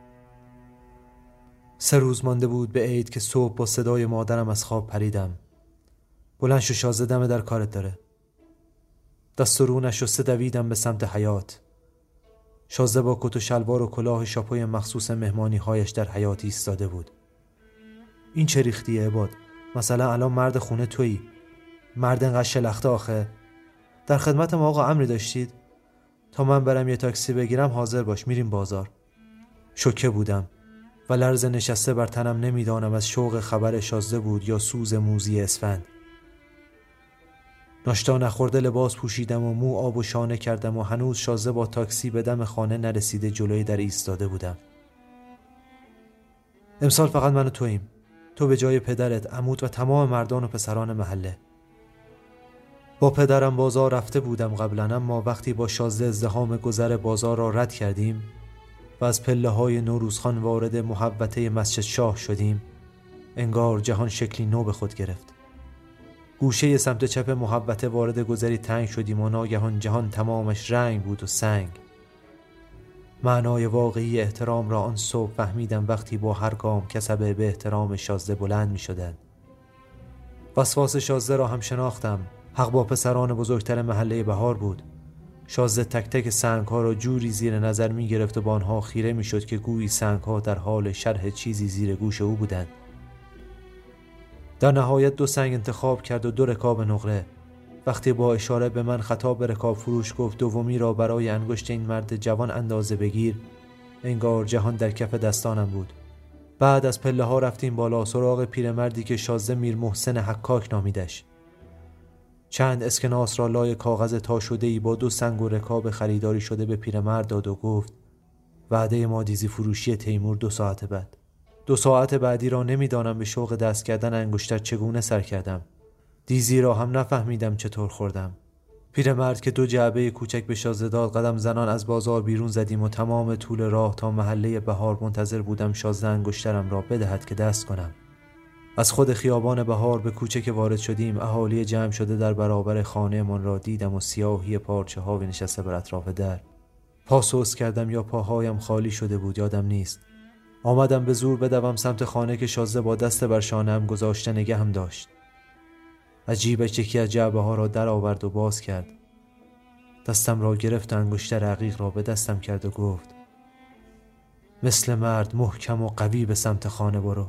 سه روز مانده بود به عید که صبح با صدای مادرم از خواب پریدم. بلند شو شازده دمه در کارت داره. دست و رو نشسته دویدم به سمت حیات. شازده با کت و شلوار و کلاه شاپوی مخصوص مهمانی هایش در حیات ایستاده بود. این چه ریختیه عباد؟ مثلا الان مرد خونه تویی. مرد انقدر شلخته آخه. در خدمت ما آقا امری داشتید؟ تا من برم یه تاکسی بگیرم حاضر باش. میریم بازار. شوکه بودم و لرز نشسته بر تنم نمی‌دانم از شوق خبر شازده بود یا سوز موزی اسفند. ناشتا نخورده لباس پوشیدم و مو آب و شانه کردم و هنوز شازده با تاکسی به دم خانه نرسیده جلوی در ایستاده بودم. امسال فقط من و توییم. تو به جای پدرت عمود و تمام مردان و پسران محله. با پدرم بازار رفته بودم قبلا اما وقتی با شازده ازدهام گذر بازار را رد کردیم و از پله های نوروزخان وارد محوطه مسجد شاه شدیم انگار جهان شکلی نو به خود گرفت. گوشه سمت چپ محوطه وارد گذری تنگ شدیم و ناگهان جهان تمامش رنگ بود و سنگ. معنای واقعی احترام را آن صبح فهمیدم وقتی با هر گام کسبه به احترام شازده بلند می شدن. وسواس شازده را هم شناختم. حق با پسران بزرگتر محله بهار بود. شازده تک تک سنگ ها را جوری زیر نظر می گرفت و با آنها خیره می شد که گویی سنگ ها در حال شرح چیزی زیر گوش او بودند. در نهایت دو سنگ انتخاب کرد و دو رکاب نقره. وقتی با اشاره به من خطاب به رکاب فروش گفت دومی را برای انگشت این مرد جوان اندازه بگیر انگار جهان در کف دستانم بود. بعد از پله ها رفتیم بالا سراغ پیرمردی که شازده میر محسن حکاک نامیدش. چند اسکناس را لای کاغذ تا شده ای با دو سنگ و رکاب خریداری شده به پیرمرد داد و گفت وعده ما دیزی فروشی تیمور دو ساعت بعد. دو ساعت بعدی را نمی‌دانم به شوق دست کردن انگشتر چگونه سر کردم. دیزی را هم نفهمیدم چطور خوردم. پیرمرد که دو جعبه کوچک به شازده داد قدم زنان از بازار بیرون زدیم و تمام طول راه تا محله بهار منتظر بودم شازده انگشترم را بدهد که دست کنم. از خود خیابان بهار به کوچه که وارد شدیم اهالی جمع شده در برابر خانهمان را دیدم و سیاهی پارچه ها نشسته بر اطراف در. پاسوس کردم یا پاهایم خالی شده بود یادم نیست. آمدم به زور بدوم سمت خانه که شازده با دست بر شانه‌ام گذاشته هم داشت. از جیبش یکی از جعبه ها را در آورد و باز کرد. دستم را گرفت و انگشتر عقیق را به دستم کرد و گفت مثل مرد محکم و قوی به سمت خانه برو.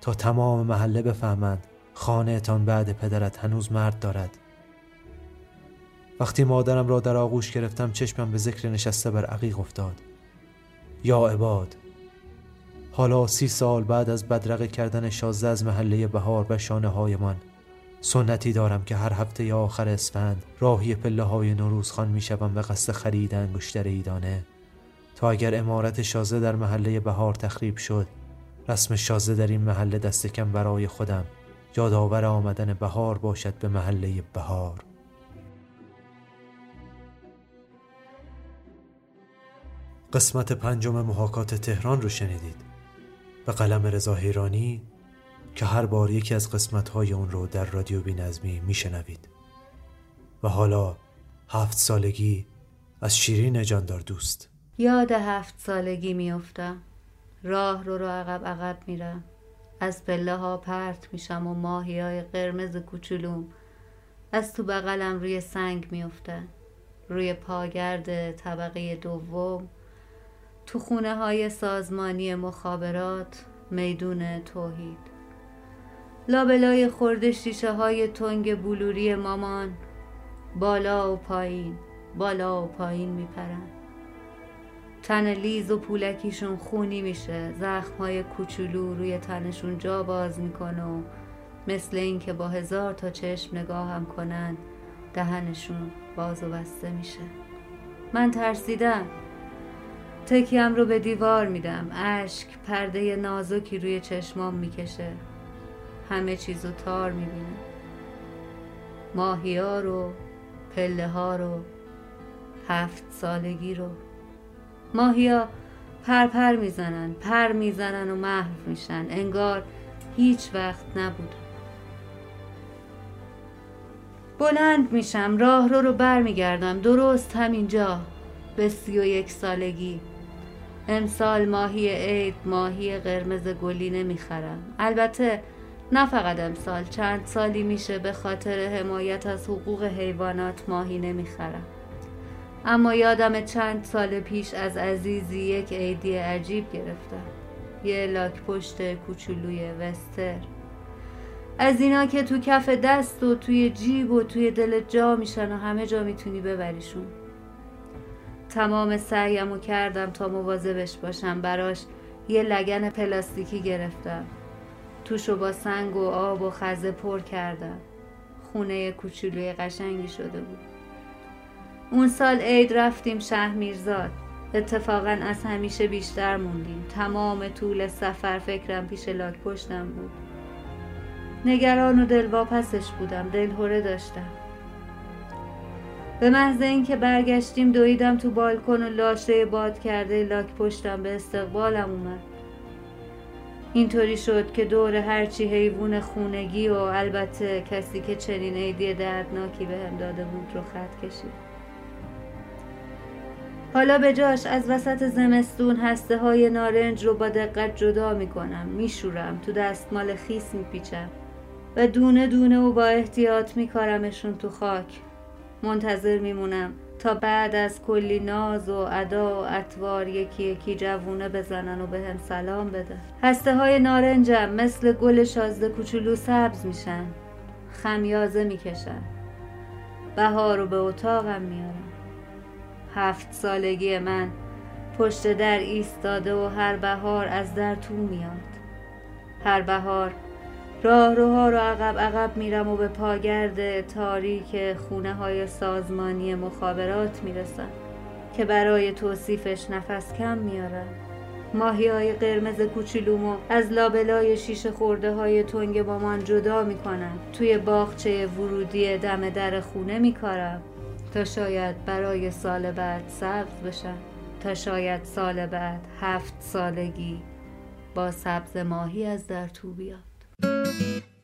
تا تمام محله بفهمند خانهتان بعد پدرت هنوز مرد دارد. وقتی مادرم را در آغوش گرفتم چشمم به ذکر نشسته بر عقیق افتاد. یا عباد حالا سی سال بعد از بدرقه کردن شازده از محله بهار به شانه های من سنتی دارم که هر هفته آخر اسفند راهی پله های نوروزخان می شوم به قصد خرید انگشتر ایدانه. تا اگر امارت شازده در محله بهار تخریب شد رسم شازده در این محله دست کم برای خودم یادآور آمدن بهار باشد به محله بهار. قسمت پنجم محاکات تهران رو شنیدید. به قلم رضا هیرانی که هر بار یکی از قسمت‌های اون رو در رادیو بینظمی میشنوید. و حالا هفت سالگی از شیرین جاندار دوست. یاد هفت سالگی میافتم. راه رو رو عقب عقب میرم. از پله ها پرت میشم و ماهی های قرمز کوچولوم. از تو بغلم روی سنگ میافتن. روی پاگرد طبقه دوم. تو خونه های سازمانی مخابرات میدون توحید. لابلای خورده شیشه های تنگ بلوری مامان بالا و پایین بالا و پایین میپرن. تن لیز و پولکیشون خونی میشه زخم های کوچولو روی تنشون جا باز می‌کنه و مثل اینکه با هزار تا چشم نگاه هم کنن دهنشون باز و بسته میشه. من ترسیدم. تکیم رو به دیوار میدم. اشک پرده نازکی روی چشمام می‌کشه. همه چیزو تار می‌بینم. ماهی ها رو پله ها رو هفت سالگی رو. ماهیا پر پر می‌زنن پر می‌زنن و محو میشن. انگار هیچ وقت نبود بلند میشم راه رو رو بر میگردم درست همینجا به سی و یک سالگی. امسال ماهی عید ماهی قرمز گلی نمی‌خرم. البته نه فقط امسال چند سالی میشه به خاطر حمایت از حقوق حیوانات ماهی نمی‌خرم. اما یادم چند سال پیش از عزیزی یک عیدی عجیب گرفتم. یه لاک پشت کوچولوی وستر. از اینا که تو کف دست و توی جیب و توی دل جا میشن و همه جا می‌تونی ببریشون. تمام سعیمو کردم تا مواظبش باشم. براش یه لگن پلاستیکی گرفتم. توشو با سنگ و آب و خزه پر کردم. خونه کوچولوی قشنگی شده بود. اون سال عید رفتیم شهر میرزاد اتفاقا از همیشه بیشتر موندیم. تمام طول سفر فکرم پیش لاک پشتم بود. نگران و دلواپسش بودم. دلهوره داشتم. به محض اینکه برگشتیم دویدم تو بالکن و لاشه باد کرده لاک پشتم به استقبالم اومد. اینطوری شد که دور هرچی حیوان خونگی و البته کسی که چنین عیدی دردناکی به هم داده بود رو خط کشید. حالا به جاش از وسط زمستون هسته های نارنج رو با دقت جدا می‌کنم میشورم تو دستمال خیس میپیچم و دونه دونه و با احتیاط میکارمشون تو خاک. منتظر میمونم تا بعد از کلی ناز و ادا و اطوار یکی یکی جوونه بزنن و به هم سلام بده هسته های نارنجم مثل گل شازده کوچولو سبز میشن. خمیازه می‌کشن. بهار رو به اتاقم میارم هفت سالگی من پشت در ایستاده و هر بهار از در تو میاد. هر بهار راه روها رو عقب عقب میرم و به پاگرد تاریک خونه های سازمانی مخابرات می‌رسم که برای توصیفش نفس کم میارم ماهی های قرمز کوچولومو از لابلای شیشه خورده های تنگ مامان جدا می‌کنم. توی باغچه ورودی دم در خونه میکارم تا شاید برای سال بعد سبز بشم. تا شاید سال بعد هفت سالگی با سبز ماهی از در تو بیاد Música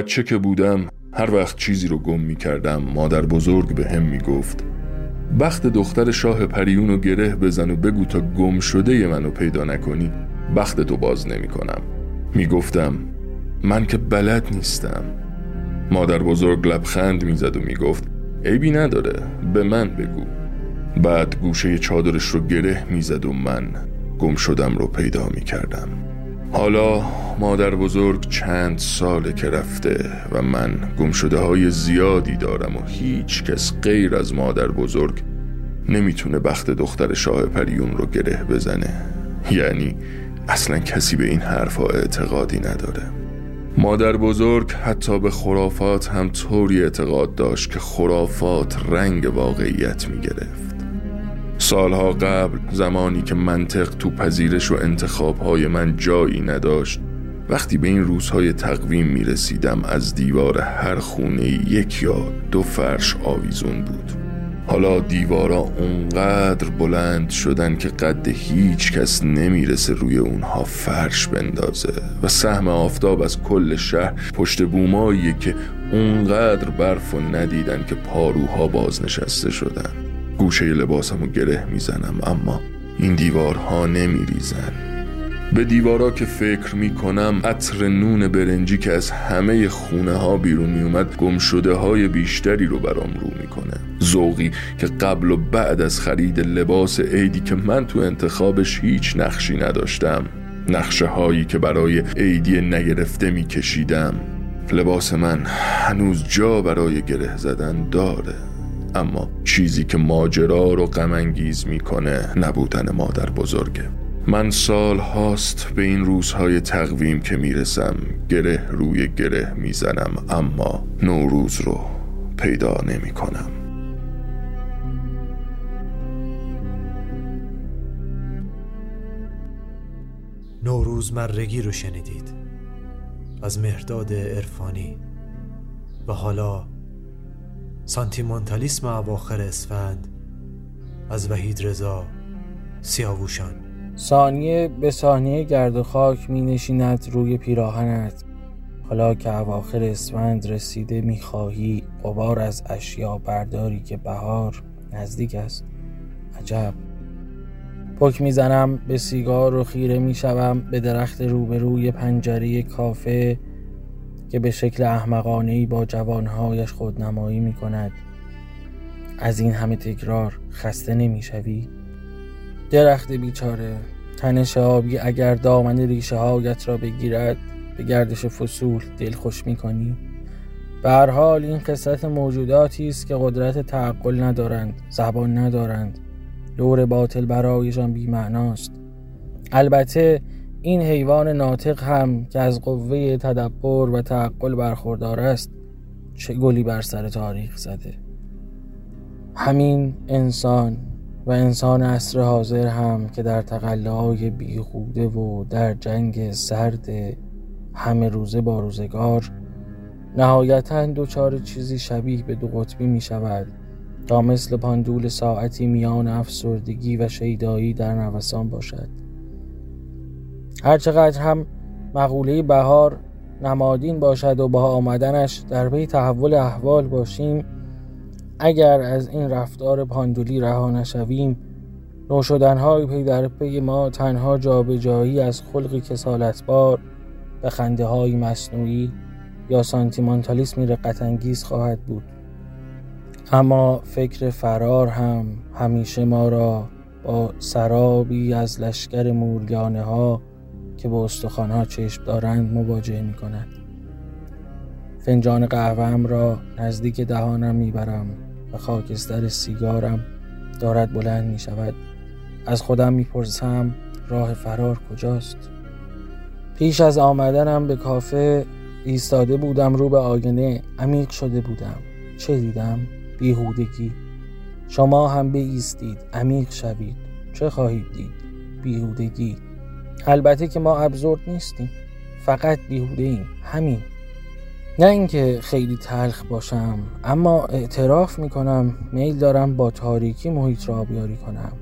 بچه که بودم هر وقت چیزی رو گم می کردم مادر بزرگ به هم می گفت بخت دختر شاه پریون رو گره بزن و بگو تا گم شده منو پیدا نکنی بخت تو باز نمی کنم می گفتم من که بلد نیستم. مادر بزرگ لبخند می زد و می گفت عیبی نداره به من بگو. بعد گوشه چادرش رو گره می زد و من گم شدم رو پیدا می کردم حالا مادر بزرگ چند ساله که رفته و من گمشده های زیادی دارم و هیچ کس غیر از مادر بزرگ نمی‌تونه بخت دختر شاه پریون رو گره بزنه. یعنی اصلا کسی به این حرفا اعتقادی نداره. مادر بزرگ حتی به خرافات هم طوری اعتقاد داشت که خرافات رنگ واقعیت می‌گرفت. سالها قبل زمانی که منطق تو پذیرش و انتخابهای من جایی نداشت وقتی به این روزهای تقویم می رسیدم از دیوار هر خونه یک یا دو فرش آویزون بود. حالا دیوارا اونقدر بلند شدن که قد هیچ کس نمی‌رسه روی اونها فرش بندازه و سهم آفتاب از کل شهر پشت بوماییه که اونقدر برف و ندیدن که پاروها بازنشسته شدن. گوشه لباسمو گره می‌زنم اما این دیوارها نمیریزن. به دیوارا که فکر می‌کنم عطر نون برنجی که از همه خونه ها بیرون میومد گم شده های بیشتری رو برام رو می‌کنه. ذوقی که قبل و بعد از خرید لباس عیدی که من تو انتخابش هیچ نقشی نداشتم. نقشه هایی که برای عیدی نگرفته میکشیدم. لباس من هنوز جا برای گره زدن داره. اما چیزی که ماجرا رو غمانگیز می‌کنه نبودن مادر بزرگه. من سال هاست به این روزهای تقویم که می‌رسم گره روی گره می‌زنم اما نوروز رو پیدا نمی کنم نوروز مرگی رو شنیدید. از مهداد عرفانی. و حالا سانتیمانتالیسم اواخر اسفند از وحید رضا سیاووشان. ثانیه به ثانیه گرد و خاک می نشیند روی پیراهنت. حالا که اواخر اسفند رسیده می خواهی قبار از اشیا برداری که بهار نزدیک است. عجب. پک می‌زنم به سیگار و خیره می‌شوم به درخت روبروی پنجره کافه که به شکل احمقانه با جوانهایش خودنمایی می کند. از این همه تکرار خسته نمی‌شوی درخت بیچاره تنش آبی اگر دامن ریشه هایت را بگیرد به گردش فصول دل خوش می کنی به هر حال این قصت موجوداتی است که قدرت تعقل ندارند زبان ندارند. دور باطل برایشان بیمعناست. البته این حیوان ناطق هم که از قوه تدبر و تعقل برخوردار است چه گلی بر سر تاریخ زده. همین انسان و انسان عصر حاضر هم که در تقلای بیخوده و در جنگ سرد همه روزه با روزگار نهایتا دوچار چیزی شبیه به دو قطبی می شود تا مثل پاندول ساعتی میان افسردگی و شیدایی در نوسان باشد. هرچقدر هم مقوله بهار نمادین باشد و با آمدنش در پی تحول احوال باشیم اگر از این رفتار پاندولی رها نشویم نوشدنهای پی در پی ما تنها جابجایی از خلقی کسالتبار به خنده های مصنوعی یا سانتیمانتالیسمی رقتانگیز خواهد بود. اما فکر فرار هم همیشه ما را با سرابی از لشکر موریانه ها که به استخوان ها چشم دارند مواجه می کند فنجان قهوهم را نزدیک دهانم می‌برم. و خاکستر سیگارم دارد بلند می شود. از خودم می‌پرسم راه فرار کجاست. پیش از آمدنم به کافه ایستاده بودم رو به آینه عمیق شده بودم. چه دیدم؟ بیهودگی. شما هم ایستید عمیق شوید. چه خواهید دید؟ بیهودگی. البته که ما ابزورد نیستیم. فقط بیهوده ایم همین. نه اینکه خیلی تلخ باشم اما اعتراف می‌کنم میل دارم با تاریکی محیط را آبیاری کنم.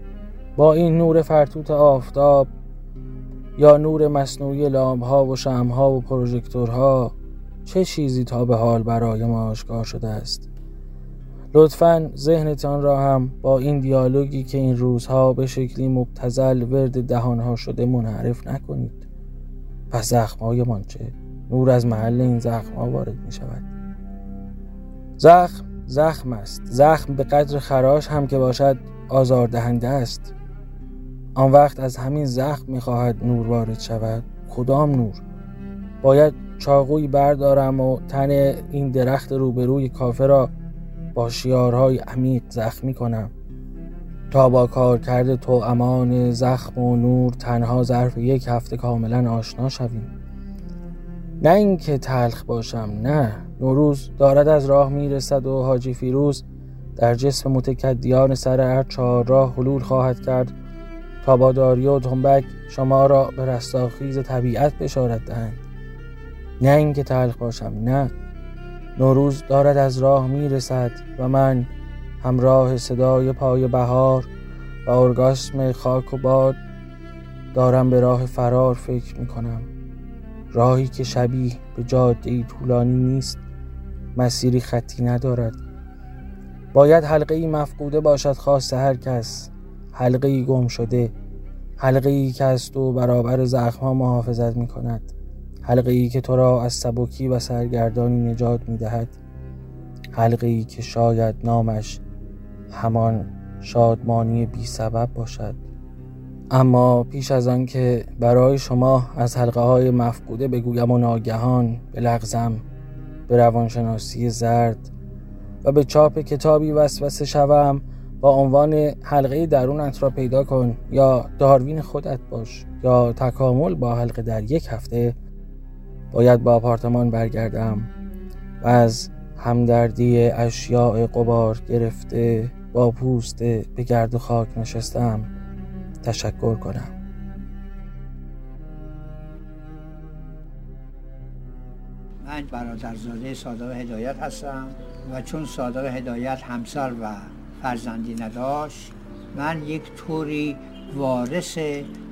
با این نور فرتوت آفتاب یا نور مصنوعی لامپ ها و شم ها و پروژکتورها چه چیزی تا به حال برای ما آشکار شده است؟ لطفا ذهنتان را هم با این دیالوگی که این روزها به شکلی مبتزل ورد دهانها شده منحرف نکنید. پس زخمهایمان چه؟ نور از محل این زخم وارد می شود. زخم زخم است. زخم به قدر خراش هم که باشد آزاردهنده است. آن وقت از همین زخم می خواهد نور وارد شود. کدام نور؟ باید چاقوی بردارم و تن این درخت روبروی کافه را با شیارهای عمیق زخمی کنم. تا با کار کرده تو امان زخم و نور تنها ظرف یک هفته کاملا آشنا شویم. نه اینکه تلخ باشم نه. نوروز دارد از راه می‌رسد و حاجی فیروز در جسم متکدیان سر هر چهار راه حلول خواهد کرد تا با داری و تنبک شما را به رستاخیز طبیعت بشارت دهند. نه اینکه تلخ باشم نه. نوروز دارد از راه می‌رسد و من همراه صدای پای بهار و ارگاسم خاک و باد دارم به راه فرار فکر می کنم راهی که شبیه به جاده ای طولانی نیست مسیری خطی ندارد. باید حلقه ای مفقوده باشد خواست هر کس. حلقه ای گم شده حلقه ای که از تو برابر زخم محافظت می کند حلقه ای که تو را از سبکی و سرگردانی نجات می دهد حلقه ای که شاید نامش همان شادمانی بی سبب باشد. اما پیش از آن که برای شما از حلقه های مفقوده بگویم و ناگهان بلغزم به روانشناسی زرد و به چاپ کتابی وسوسه شوم با عنوان حلقه درونت را پیدا کن یا داروین خودت باش یا تکامل با حلقه در یک هفته باید با آپارتمان برگردم و از همدردی اشیاء قبار گرفته با پوست به گرد و خاک نشستم. تشکر کنم. من برادرزاده صادق هدایت هستم و چون صادق هدایت همسر و فرزندی نداشت من یک طوری وارث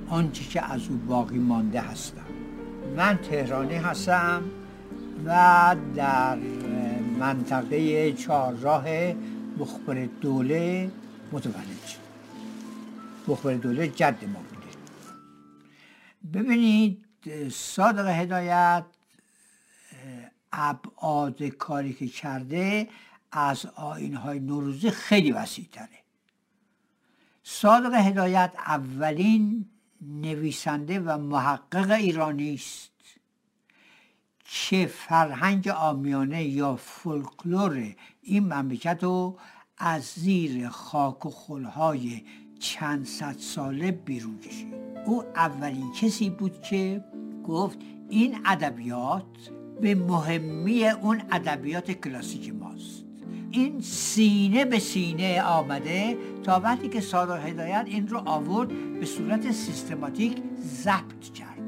آنچه که از او باقی مانده هستم. من تهرانی هستم و در منطقه چهارراه مخبر دوله متولد شدم. مخبر دوله جد ما بوده. ببینید صادق هدایت ابعاد کاری که کرده از آین های نوروزی خیلی وسیع تره صادق هدایت اولین نویسنده و محقق ایرانی است که فرهنگ آمیانه یا فولکلور این مملکت رو از زیر خاک و خلهای چند صد ساله بیرون کشید. او اولین کسی بود که گفت این ادبیات به مهمی اون ادبیات کلاسیک ماست. این سینه به سینه آمده تا وقتی که صادق هدایت این رو آورد به صورت سیستماتیک ضبط کرد.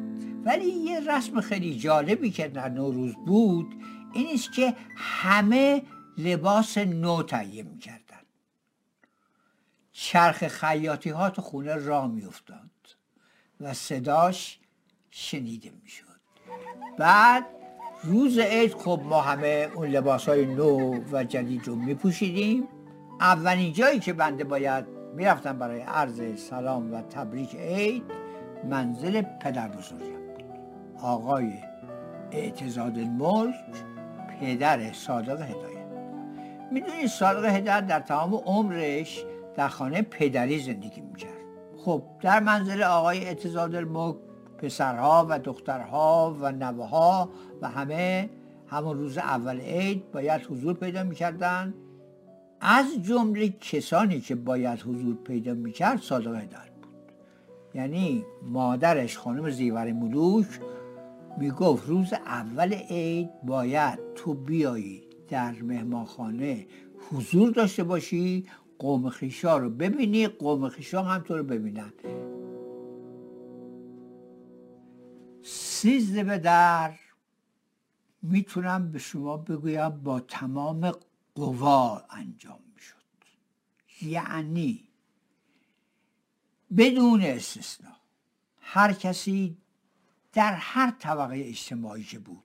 ولی یه رسم خیلی جالبی که در نوروز بود این است که همه لباس نو تهیه می‌کردن چرخ خیاطی ها تو خونه را میافتاد و صداش شنیده می‌شد. بعد روز عید خب ما همه اون لباس های نو و جدید رو میپوشیدیم. اولین جایی که بنده باید می‌رفتم برای عرض سلام و تبریک عید منزل پدر بزرگم آقای اعتزاد الملک پدر صادق هدایت. می‌دونید صادق هدایت در تمام عمرش در خانه پدری زندگی می‌کرد. خب در منزل آقای اعتزاد الملک پسرها و دخترها و نوهها و همه همون روز اول عید باید حضور پیدا می‌کردن. از جمله کسانی که باید حضور پیدا می‌کرد صادق هدایت بود. یعنی مادرش خانم زیور ملوک می‌گفت روز اول عید باید تو بیایی در مهمانخانه حضور داشته باشی قوم خیشا رو ببینی قوم خیشا هم تو رو ببینن. سیزده به در می‌تونم به شما بگویم با تمام قوا انجام می‌شد. یعنی بدون استثنا هر کسی در هر طبقه اجتماعی که بود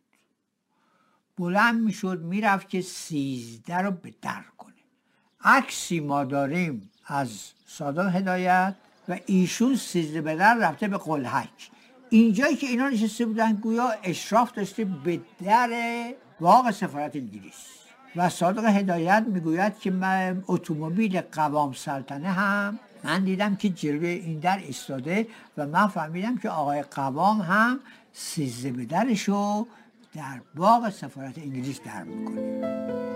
بلند می‌شد می‌رفت که سیزده رو به در عکسی ما داریم از صادق هدایت و ایشون سیزده به در رفته به قلحک اینجایی که اینا نشسته بودن گویا اشراف داشته به در باغ سفارت انگلیس. و صادق هدایت می‌گوید که من اتومبیل قوام سلطنه هم من دیدم که جلوی این در ایستاده و من فهمیدم که آقای قوام هم سیزده به درشو در باغ سفارت انگلیس در می‌کنه.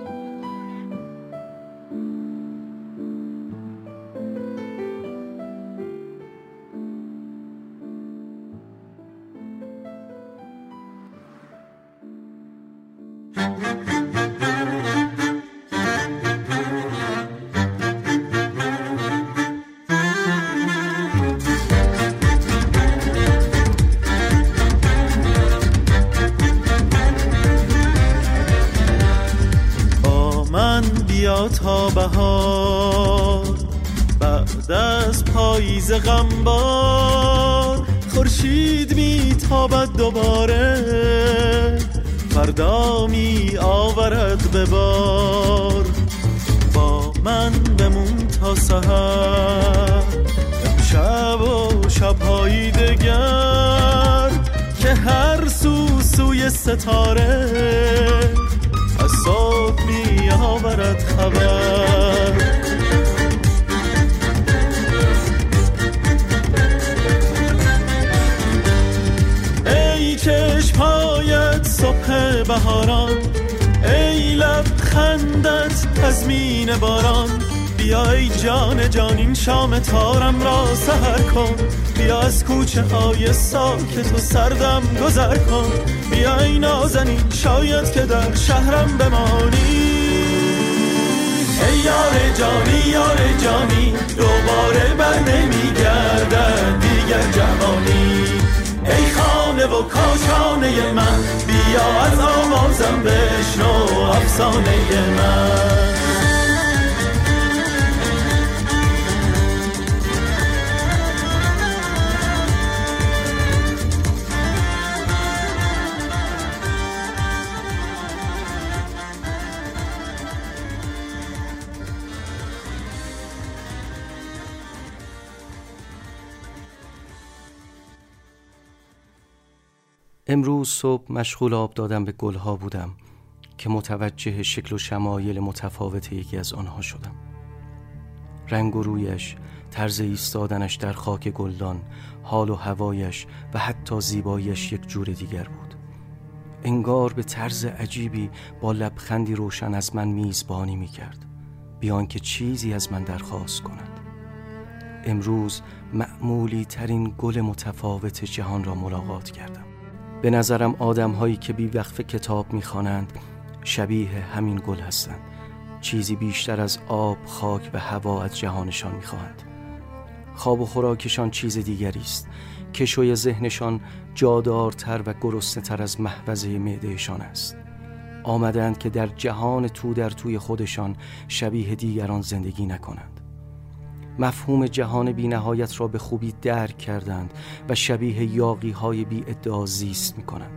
غمبار خورشید میتابد دوباره. فردا می آورد به بار. با من بمون تا سحر. امشب و شبهایی دگر که هر سو سوی ستاره از صبح می آورد خبر. بهاران ای لبخندت تزمین باران. بیا ای جان جان این شام تارم را سهر کن. بیا از کوچه های ساکت و سردم گذر کن. بیا ای نازنین شاید که در شهرم بمانی. ای یار جانی یار جانی دوباره بر نمیگردد دیگر جوانی. خانه و کاشانه من. بیا از آوازم بشنو افسانه من. امروز صبح مشغول آب دادم به گلها بودم که متوجه شکل و شمایل متفاوت یکی از آنها شدم. رنگ و رویش طرز ایستادنش در خاک گلدان حال و هوایش و حتی زیبایش یک جور دیگر بود. انگار به طرز عجیبی با لبخندی روشن از من میزبانی می کرد بیان که چیزی از من درخواست کند. امروز معمولی ترین گل متفاوت جهان را ملاقات کردم. به نظرم آدم هایی که بی وقف کتاب می‌خوانند شبیه همین گل هستند. چیزی بیشتر از آب، خاک و هوا از جهانشان می‌خواهند. خواب و خوراکشان چیز دیگری است. کشوی ذهنشان جادارتر و گرسنه تر از محوزه معدهشان است. آمدند که در جهان تو در توی خودشان شبیه دیگران زندگی نکنند. مفهوم جهان بی نهایت را به خوبی درک کردند و شبیه یاقی های بی ادعا زیست می کنند.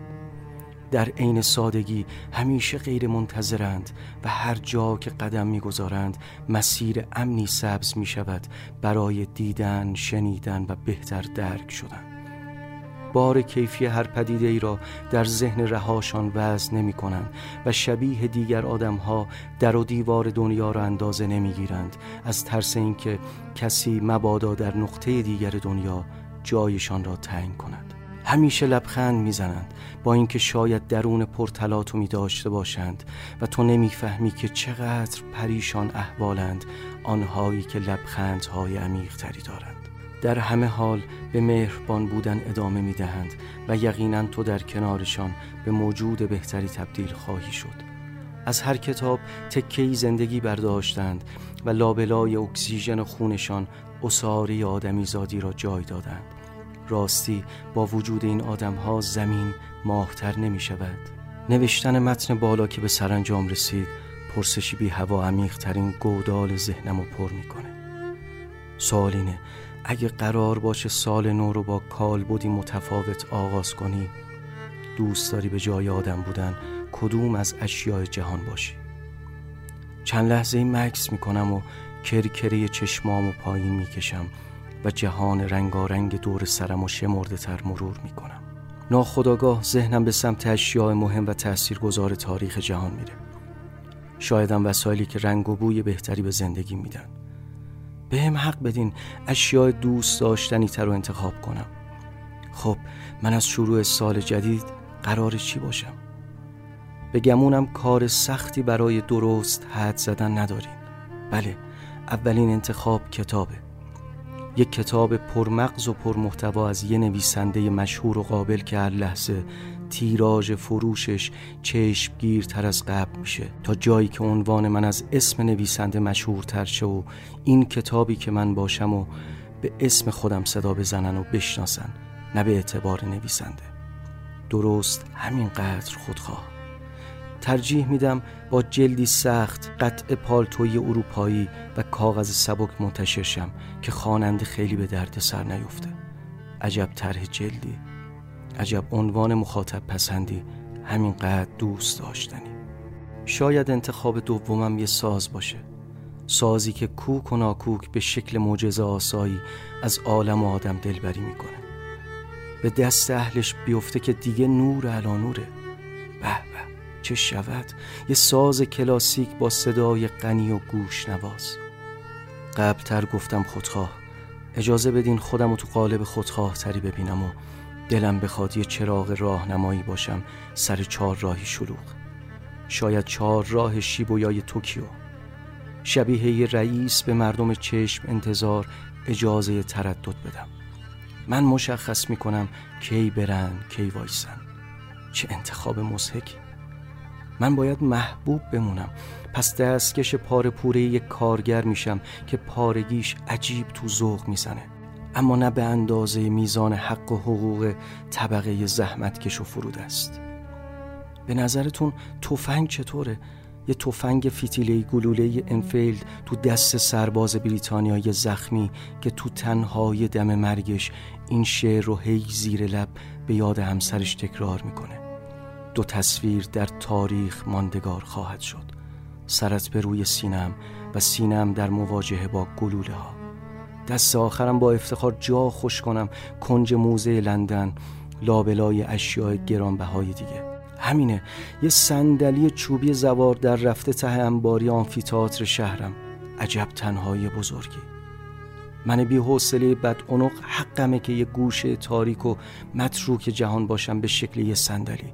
در عین سادگی همیشه غیر منتظرند و هر جا که قدم می‌گذارند مسیر امنی سبز می شود برای دیدن، شنیدن و بهتر درک شدن بار کیفی هر پدیده ای را در ذهن رهاشان وزن نمی کنند و شبیه دیگر آدم ها در و دیوار دنیا را اندازه نمی گیرند از ترس اینکه کسی مبادا در نقطه دیگر دنیا جایشان را تعیین کند. همیشه لبخند می‌زنند با اینکه شاید درون پرتلاتومی داشته باشند و تو نمی‌فهمی که چقدر پریشان احوالند آنهایی که لبخندهای عمیق تری دارند. در همه حال به مهربان بودن ادامه می دهند و یقینا تو در کنارشان به موجود بهتری تبدیل خواهی شد. از هر کتاب تکهی زندگی برداشتند و لابلای اکسیژن خونشان اصاری آدمی زادی را جای دادند. راستی با وجود این آدم ها زمین ماهتر نمی شود نوشتن متن بالا که به سرانجام رسید پرسشی بی هوا عمیق ترین گودال ذهنم رو پر می‌کنه. سوال اینه اگه قرار باشه سال نو رو با کالبدی متفاوت آغاز کنی دوست داری به جای آدم بودن کدوم از اشیاء جهان باشی؟ چند لحظه مکس می‌کنم و کرکره چشمام و پایین می‌کشم و جهان رنگارنگ دور سرم و شمرده تر مرور می‌کنم. ناخداگاه ذهنم به سمت اشیاء مهم و تاثیرگذار تاریخ جهان میره. شایدم وسایلی که رنگ و بوی بهتری به زندگی میدن. به هم حق بدین اشیاء دوست داشتنی تر رو انتخاب کنم. خب من از شروع سال جدید قرار چی باشم؟ به گمونم کار سختی برای درست حد زدن ندارین. بله اولین انتخاب کتابه. یک کتاب پرمغز و پرمحتوا از یه نویسنده مشهور و قابل که هر لحظه تیراژ فروشش چشمگیرتر از قبل میشه. تا جایی که عنوان من از اسم نویسنده مشهورتر شه و این کتابی که من باشم و به اسم خودم صدا بزنن و بشناسن نه به اعتبار نویسنده. درست همینقدر خودخواه. ترجیح میدم با جلدی سخت قطع پالتوی اروپایی و کاغذ سبک منتشر شم که خواننده خیلی به درد سر نیفته. عجب طرح جلدی. عجب عنوان مخاطب پسندی همینقدر دوست داشتنی. شاید انتخاب دومم یه ساز باشه. سازی که کوک و ناکوک به شکل معجزه آسایی از عالم و آدم دلبری می‌کنه. به دست اهلش بیفته که دیگه نور علا نوره. به به چه شود؟ یه ساز کلاسیک با صدای غنی و گوش نواز. قبلتر گفتم خودخواه. اجازه بدین خودم رو تو قالب خودخواه تری ببینم و دلم بخواد یه چراغ راهنمایی باشم سر چهار راهی شلوغ. شاید چهار راه شیبویای توکیو. شبیه یه رئیس به مردم چشم انتظار اجازه تردد بدم. من مشخص می‌کنم کی برن کی وایسن. چه انتخاب مزهکی من باید محبوب بمونم. پس دستکش پاره پوره یک کارگر میشم که پارگیش عجیب تو ذوق می‌زنه. اما نه به اندازه میزان حق و حقوق طبقه زحمتکش و فرود است. به نظرتون تفنگ چطوره؟ یه تفنگ فیتیله گلوله انفیلد تو دست سرباز بریتانیایی زخمی که تو تنهای دم مرگش این شعر رو هی زیر لب به یاد همسرش تکرار می‌کنه. دو تصویر در تاریخ ماندگار خواهد شد. سرت به روی سینم و سینم در مواجهه با گلوله ها دست آخرم با افتخار جا خوش کنم کنج موزه لندن لابلای اشیاء گرانبهای دیگه. همینه یه صندلی چوبی زوار در رفته ته انباری آنفیتاتر شهرم. عجب تنهایی بزرگی. من بی حوصله بد حقمه که یه گوشه تاریک و متروک جهان باشم به شکل یه صندلی.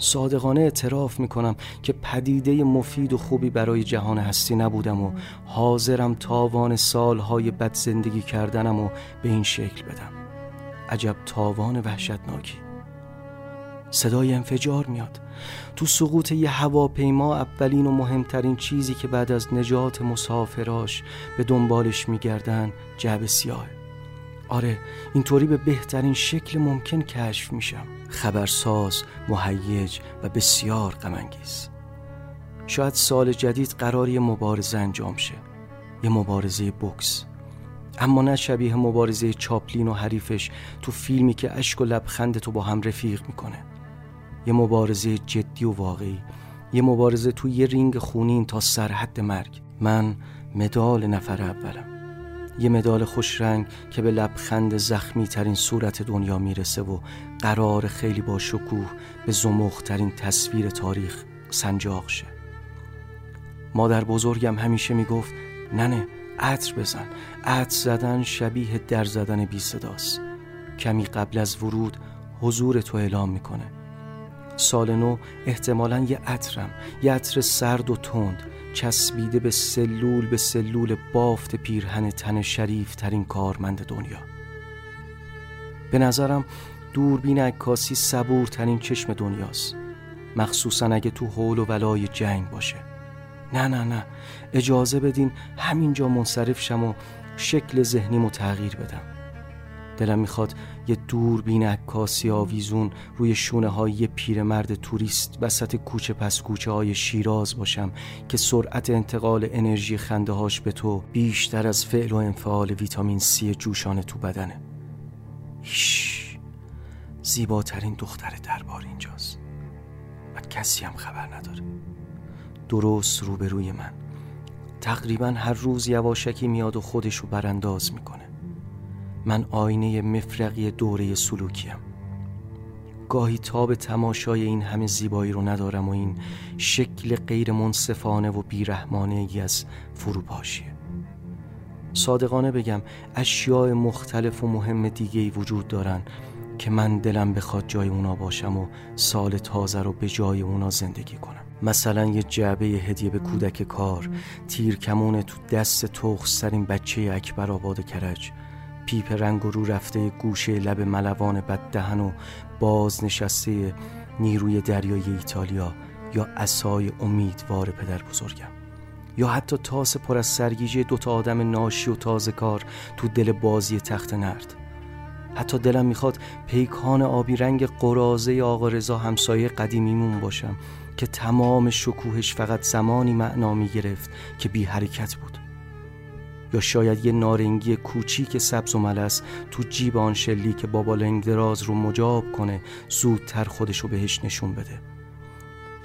صادقانه اعتراف می‌کنم که پدیده مفید و خوبی برای جهان هستی نبودم و حاضرم تاوان سالهای بد زندگی کردنم و به این شکل بدم. عجب تاوان وحشتناکی. صدای انفجار میاد. تو سقوط یه هواپیما اولین و مهمترین چیزی که بعد از نجات مسافراش به دنبالش میگردن جعب سیاه آره اینطوری به بهترین شکل ممکن کشف میشم. خبرساز مهیج و بسیار غمانگیز. شاید سال جدید قراری مبارزه انجام شه. یه مبارزه بوکس. اما نه شبیه مبارزه چاپلین و حریفش تو فیلمی که اشک و لبخند تو با هم رفیق می‌کنه. یه مبارزه جدی و واقعی. یه مبارزه تو یه رینگ خونین تا سرحد مرگ. من مدال نفر اولم. یه مدال خوش رنگ که به لبخند زخمی ترین صورت دنیا می‌رسه و قرار خیلی با شکوه به زمخ ترین تصویر تاریخ سنجاق شه. مادر بزرگم همیشه می‌گفت ننه عطر بزن. عطر زدن شبیه در زدن بی صداست. کمی قبل از ورود حضور تو اعلام می‌کنه. سال نو احتمالا یه عطرم. یه عطر سرد و تند چسبیده به سلول به سلول بافت پیرهن تن شریف ترین کارمند دنیا. به نظرم دوربین عکاسی صبورترین چشم دنیاست. مخصوصا اگه تو حول و ولای جنگ باشه. نه نه نه. اجازه بدین همینجا منصرف شم و شکل ذهنیمو تغییر بدم. دلم می‌خواد یه دوربین عکاسی آویزون روی شونه های پیرمرد توریست وسط کوچه پس کوچه های شیراز باشم که سرعت انتقال انرژی خنده هاش به تو بیشتر از فعل و انفعال ویتامین سی جوشان تو بدنه. ایش. زیباترین دختر دربار اینجاست. و کسی هم خبر نداره. درست روبروی من. تقریبا هر روز یواشکی میاد و خودشو برانداز می‌کنه. من آینه مفرقی دوره سلوکیم. گاهی تاب تماشای این همه زیبایی رو ندارم و این شکل غیر منصفانه و بیرحمانه ای از فروپاشیه صادقانه بگم اشیاء مختلف و مهم دیگه ای وجود دارن. که من دلم بخواد جای اونا باشم و سال تازه رو به جای اونا زندگی کنم. مثلا یه جعبه هدیه به کودک کار تیر کمون تو دست تخصترین بچه اکبر آباد کرج پیپ رنگ رو رفته گوشه لب ملوان بددهن و باز نشسته نیروی دریای ایتالیا یا اسای امیدوار پدر بزرگم. یا حتی تاس پر از سرگیجه دوتا آدم ناشی و تازه کار تو دل بازی تخت نرد. حتی دلم می‌خواد پیکان آبی رنگ قرازه آقا رضا همسایه قدیمیمون باشم که تمام شکوهش فقط زمانی معنا می‌گرفت که بی حرکت بود. یا شاید یه نارنگی کوچیک سبز و ملس تو جیب آن شلی که بابا لنگ دراز رو مجاب کنه زودتر خودشو بهش نشون بده.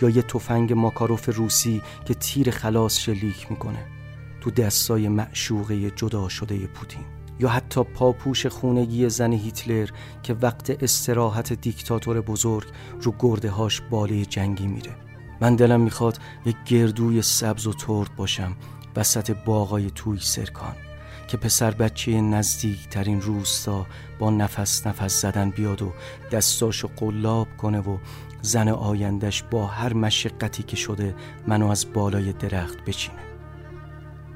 یا یه تفنگ ماکاروف روسی که تیر خلاص شلیک می‌کنه تو دستای معشوقه جدا شده پوتین. یا حتی پاپوش خونگی زن هیتلر که وقت استراحت دیکتاتور بزرگ رو گرده هاش باله جنگی میره. من دلم می‌خواد یک گردوی سبز و ترد باشم وسط باغای توی سرکان که پسر بچه نزدیک ترین روستا با نفس نفس زدن بیاد و دستاشو قلاب کنه و زن آیندش با هر مشقتی که شده منو از بالای درخت بچینه.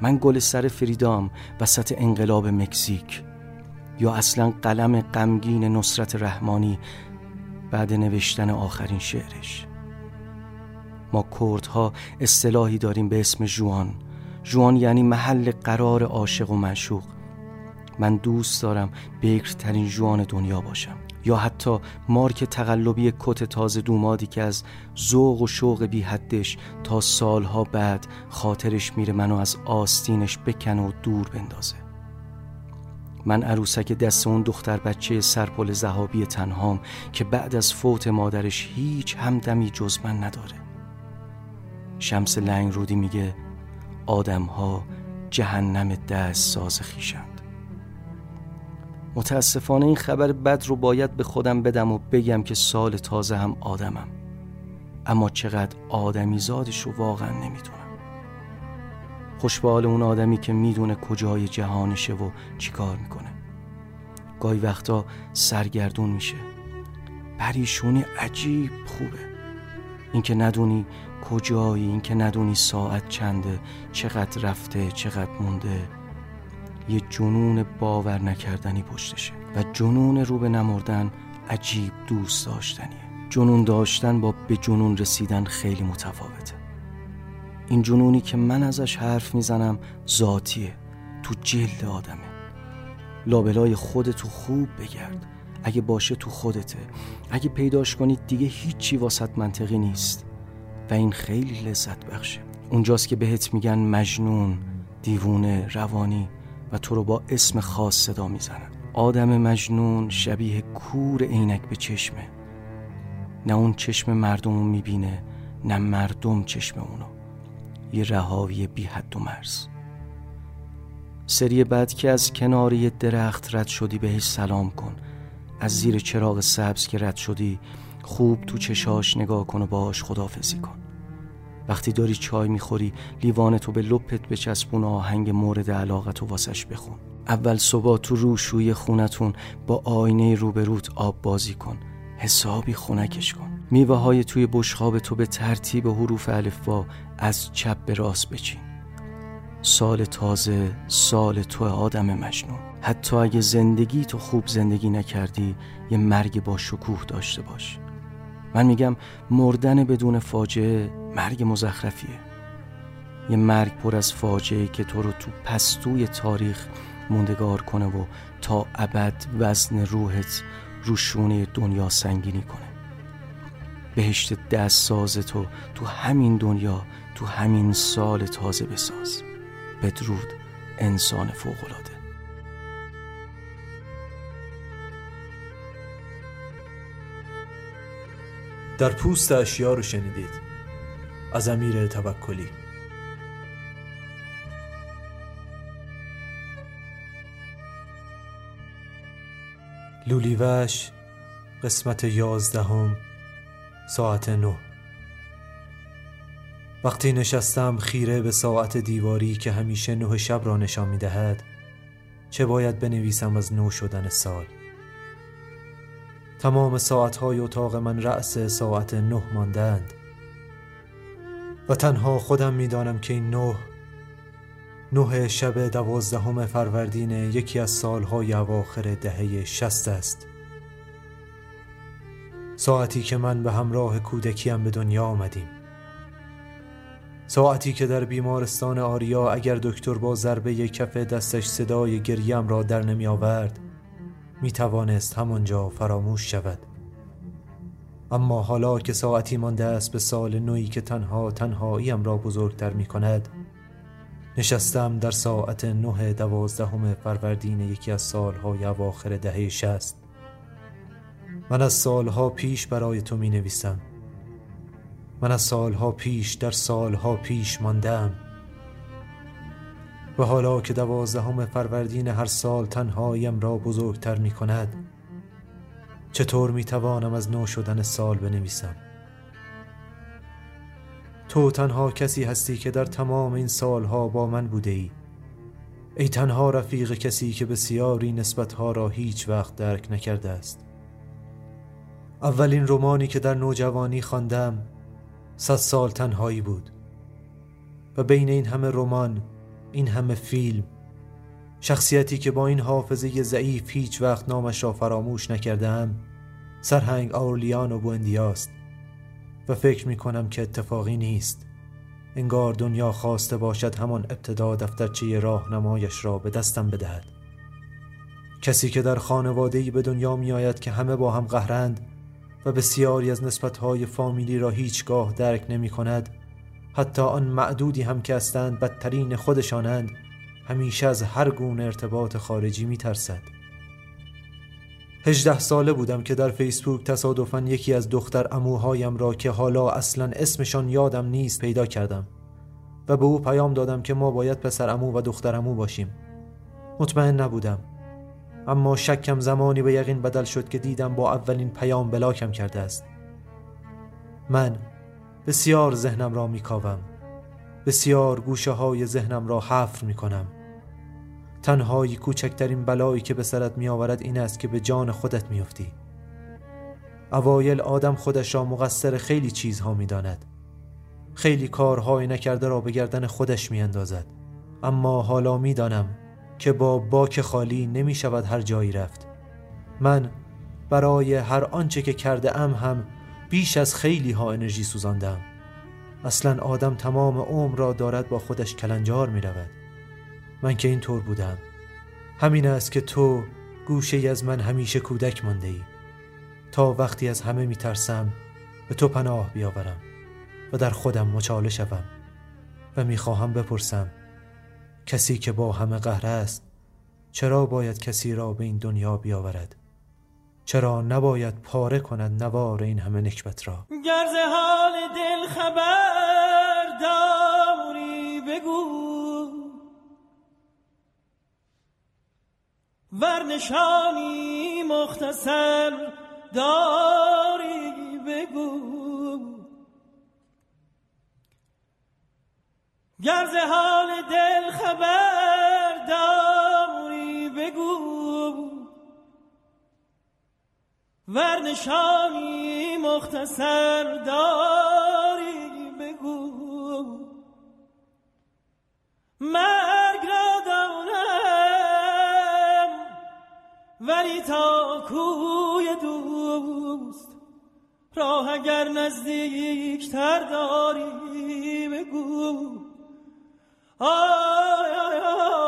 من گل سر فریدام وسط انقلاب مکزیک. یا اصلا قلم غمگین نصرت رحمانی بعد نوشتن آخرین شعرش. ما کردها اصطلاحی داریم به اسم جوان. جوان یعنی محل قرار عاشق و معشوق. من دوست دارم بکرترین جوان دنیا باشم. یا حتی مارک تقلبی کت تازه دومادی که از ذوق و شوق بی حدش تا سالها بعد خاطرش میره منو از آستینش بکنه و دور بندازه. من عروسک دست اون دختر بچه سرپل زهابی تنهام که بعد از فوت مادرش هیچ همدمی جز من نداره. شمس لنگ رودی میگه آدم ها جهنم دست ساز خیشند متاسفانه این خبر بد رو باید به خودم بدم و بگم که سال تازه هم آدمم. اما چقدر آدمی زادش رو واقعا نمی‌دونم. خوشبال اون آدمی که می‌دونه کجای جهانشه و چیکار می‌کنه. گاهی وقتا سرگردون میشه. پریشونی عجیب خوبه. اینکه ندونی کجایی اینکه ندونی ساعت چنده چقدر رفته چقدر مونده. یه جنون باور نکردنی پشتشه و جنون رو به نمردن عجیب دوست داشتنیه. جنون داشتن با به جنون رسیدن خیلی متفاوته. این جنونی که من ازش حرف می‌زنم ذاتیه تو جلد آدمه. لابلای خودتو خوب بگرد. اگه باشه تو خودته. اگه پیداش کنید دیگه هیچی واسط منطقی نیست. و این خیلی لذت بخشه. اونجاست که بهت میگن مجنون دیوونه روانی. و تو رو با اسم خاص صدا می‌زنن آدم مجنون شبیه کور عینک به چشمه. نه اون چشم مردم رو می‌بینه نه مردم چشم اونو. یه رهاوی بی حد و مرز. سری بعد که از کنار یه درخت رد شدی بهش سلام کن. از زیر چراغ سبز که رد شدی خوب تو چشاش نگاه کن و باش خدافزی کن. وقتی داری چای می‌خوری لیوان تو به لپت بچسبون آهنگ مورد علاقت و واسش بخون. اول صبح تو روشوی خونتون با آینه روبروت آب بازی کن. حسابی خونکش کن. میوه های توی بشخاب تو به ترتیب حروف الفبا از چپ به راست بچین. سال تازه سال تو آدم مجنون. حتی اگه زندگی تو خوب زندگی نکردی یه مرگ با شکوه داشته باش. من میگم مردن بدون فاجعه مرگ مزخرفیه. یه مرگ پر از فاجعه که تو رو تو پستوی تاریخ موندگار کنه و تا ابد وزن روحت روشونه دنیا سنگینی کنه. بهشت دست ساز تو تو همین دنیا تو همین سال تازه بساز. بدرود انسان فوقلاده در پوست اشیا رو شنیدید. از امیر توکلی. لولیوش قسمت یازدهم ساعت نه. وقتی نشستم خیره به ساعت دیواری که همیشه نه شب را نشان می دهد چه باید بنویسم از نو شدن سال؟ تمام ساعتهای اتاق من رأس ساعت نه ماندند. و تنها خودم می‌دانم که این نه نه شب دوازدهم فروردین یکی از سالهای اواخر دهه شست است. ساعتی که من به همراه کودکیم به دنیا آمدیم. ساعتی که در بیمارستان آریا اگر دکتر با ضربه کف دستش صدای گریم را در نمی آورد می توانست همانجا فراموش شود. اما حالا که ساعتی مانده است به سال نوی که تنها تنهاییم را بزرگتر می کند نشستم در ساعت نه دوازدهم فروردین یکی از سالهای اواخر دهه شست من از سالها پیش برای تو می نویسم من از سالها پیش در سالها پیش ماندم. و حالا که دوازدهم فروردین هر سال تنهایم را بزرگتر می کند چطور می توانم از نو شدن سال بنویسم؟ تو تنها کسی هستی که در تمام این سالها با من بوده ای. ای تنها رفیق کسی که بسیاری نسبتها را هیچ وقت درک نکرده است. اولین رومانی که در نوجوانی خواندم صد سال تنهایی بود. و بین این همه رمان این همه فیلم. شخصیتی که با این حافظه ضعیف هیچ وقت نامش را فراموش نکردم سرهنگ آورلیانو بوندیاست و فکر می کنم که اتفاقی نیست. انگار دنیا خواسته باشد همان ابتدا دفترچه راهنمایش را به دستم بدهد. کسی که در خانواده‌ای به دنیا می آید که همه با هم قهرند و بسیاری از نسبتهای فامیلی را هیچگاه درک نمی کند حتی آن معدودی هم که هستند بدترین خودشانند همیشه از هر گونه ارتباط خارجی می ترسد هجده ساله بودم که در فیسبوک تصادفاً یکی از دختر اموهایم را که حالا اصلا اسمشان یادم نیست پیدا کردم و به او پیام دادم که ما باید پسر امو و دختر امو باشیم. مطمئن نبودم اما شکم زمانی به یقین بدل شد که دیدم با اولین پیام بلاکم کرده است. من بسیار ذهنم را میکاوم. بسیار گوشه های ذهنم را حفر می کنم تنهایی کوچکترین بلایی که به سرت می آورد این است که به جان خودت میافتی. اوایل آدم خودش را مقصر خیلی چیزها می داند خیلی کارهای نکرده را به گردن خودش می اندازد اما حالا می دانم که با باک خالی نمی شود هر جایی رفت. من برای هر آنچه که کرده ام هم بیش از خیلی ها انرژی سوزاندم. اصلا آدم تمام عمر را دارد با خودش کلنجار می رود من که این طور بودم. همین است که تو گوشه از من همیشه کودک مانده ای تا وقتی از همه می ترسم به تو پناه بیاورم و در خودم مچاله شوم و می خواهم بپرسم کسی که با همه قهر است چرا باید کسی را به این دنیا بیاورد؟ چرا نباید پاره کند نوار این همه نکبت را؟ گرز حال دل خبر داری بگو. ورنشانی مختصر داری بگو. گرز حال دل خبر داری ورنشانی مختصر داری بگو. مرگ را دانم ولی تا کوی دوست. راه اگر نزدیکتر داری بگو. گر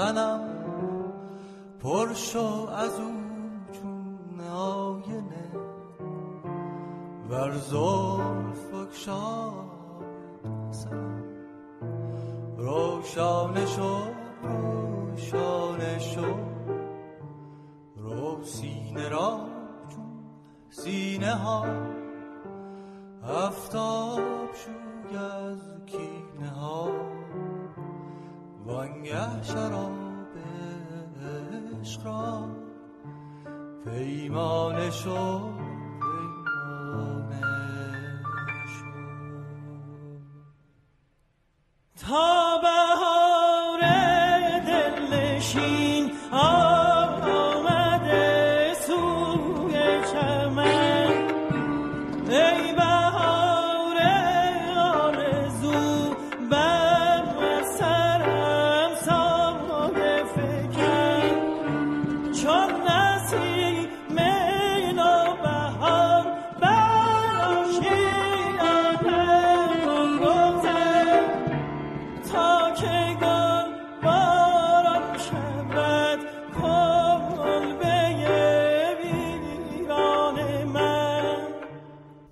سنم پر شو از او چون آینه ور زلف بکشاید سنم روشانه شو روشانه شو. رو سینه را چون سینه ها. افتاب شوی از کینه ها. وانگه شراب عشق را پیمانه شو پیمانه شو.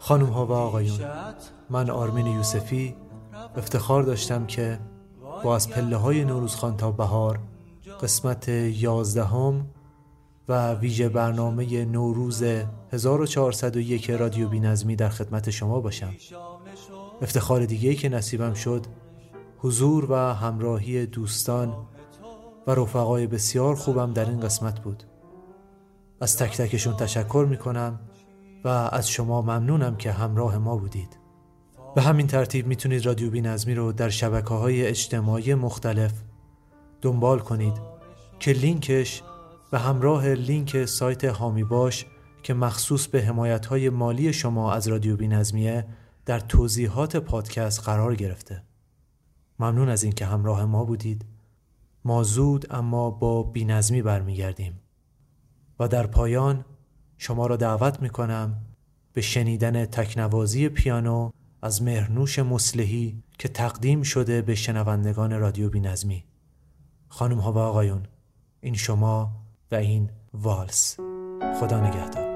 خانم ها و آقایون من آرمین یوسفی افتخار داشتم که با از پله های نوروزخان تا بهار قسمت یازدهم و ویژه برنامه نوروز 1401 رادیو بینظمی در خدمت شما باشم. افتخار دیگه که نصیبم شد حضور و همراهی دوستان و رفقای بسیار خوبم در این قسمت بود. از تک تکشون تشکر می‌کنم. و از شما ممنونم که همراه ما بودید. به همین ترتیب می‌تونید رادیو بی نظمی رو در شبکه های اجتماعی مختلف دنبال کنید که لینکش به همراه لینک سایت هامی باش که مخصوص به حمایت های مالی شما از رادیو بی نظمیه در توضیحات پادکست قرار گرفته. ممنون از اینکه همراه ما بودید. ما زود اما با بینظمی برمیگردیم. و در پایان شما را دعوت می کنم به شنیدن تکنوازی پیانو از مهرنوش مسلحی که تقدیم شده به شنوندگان رادیو بینظمی. خانم ها و آقایون این شما و این والس. خدا نگهدار.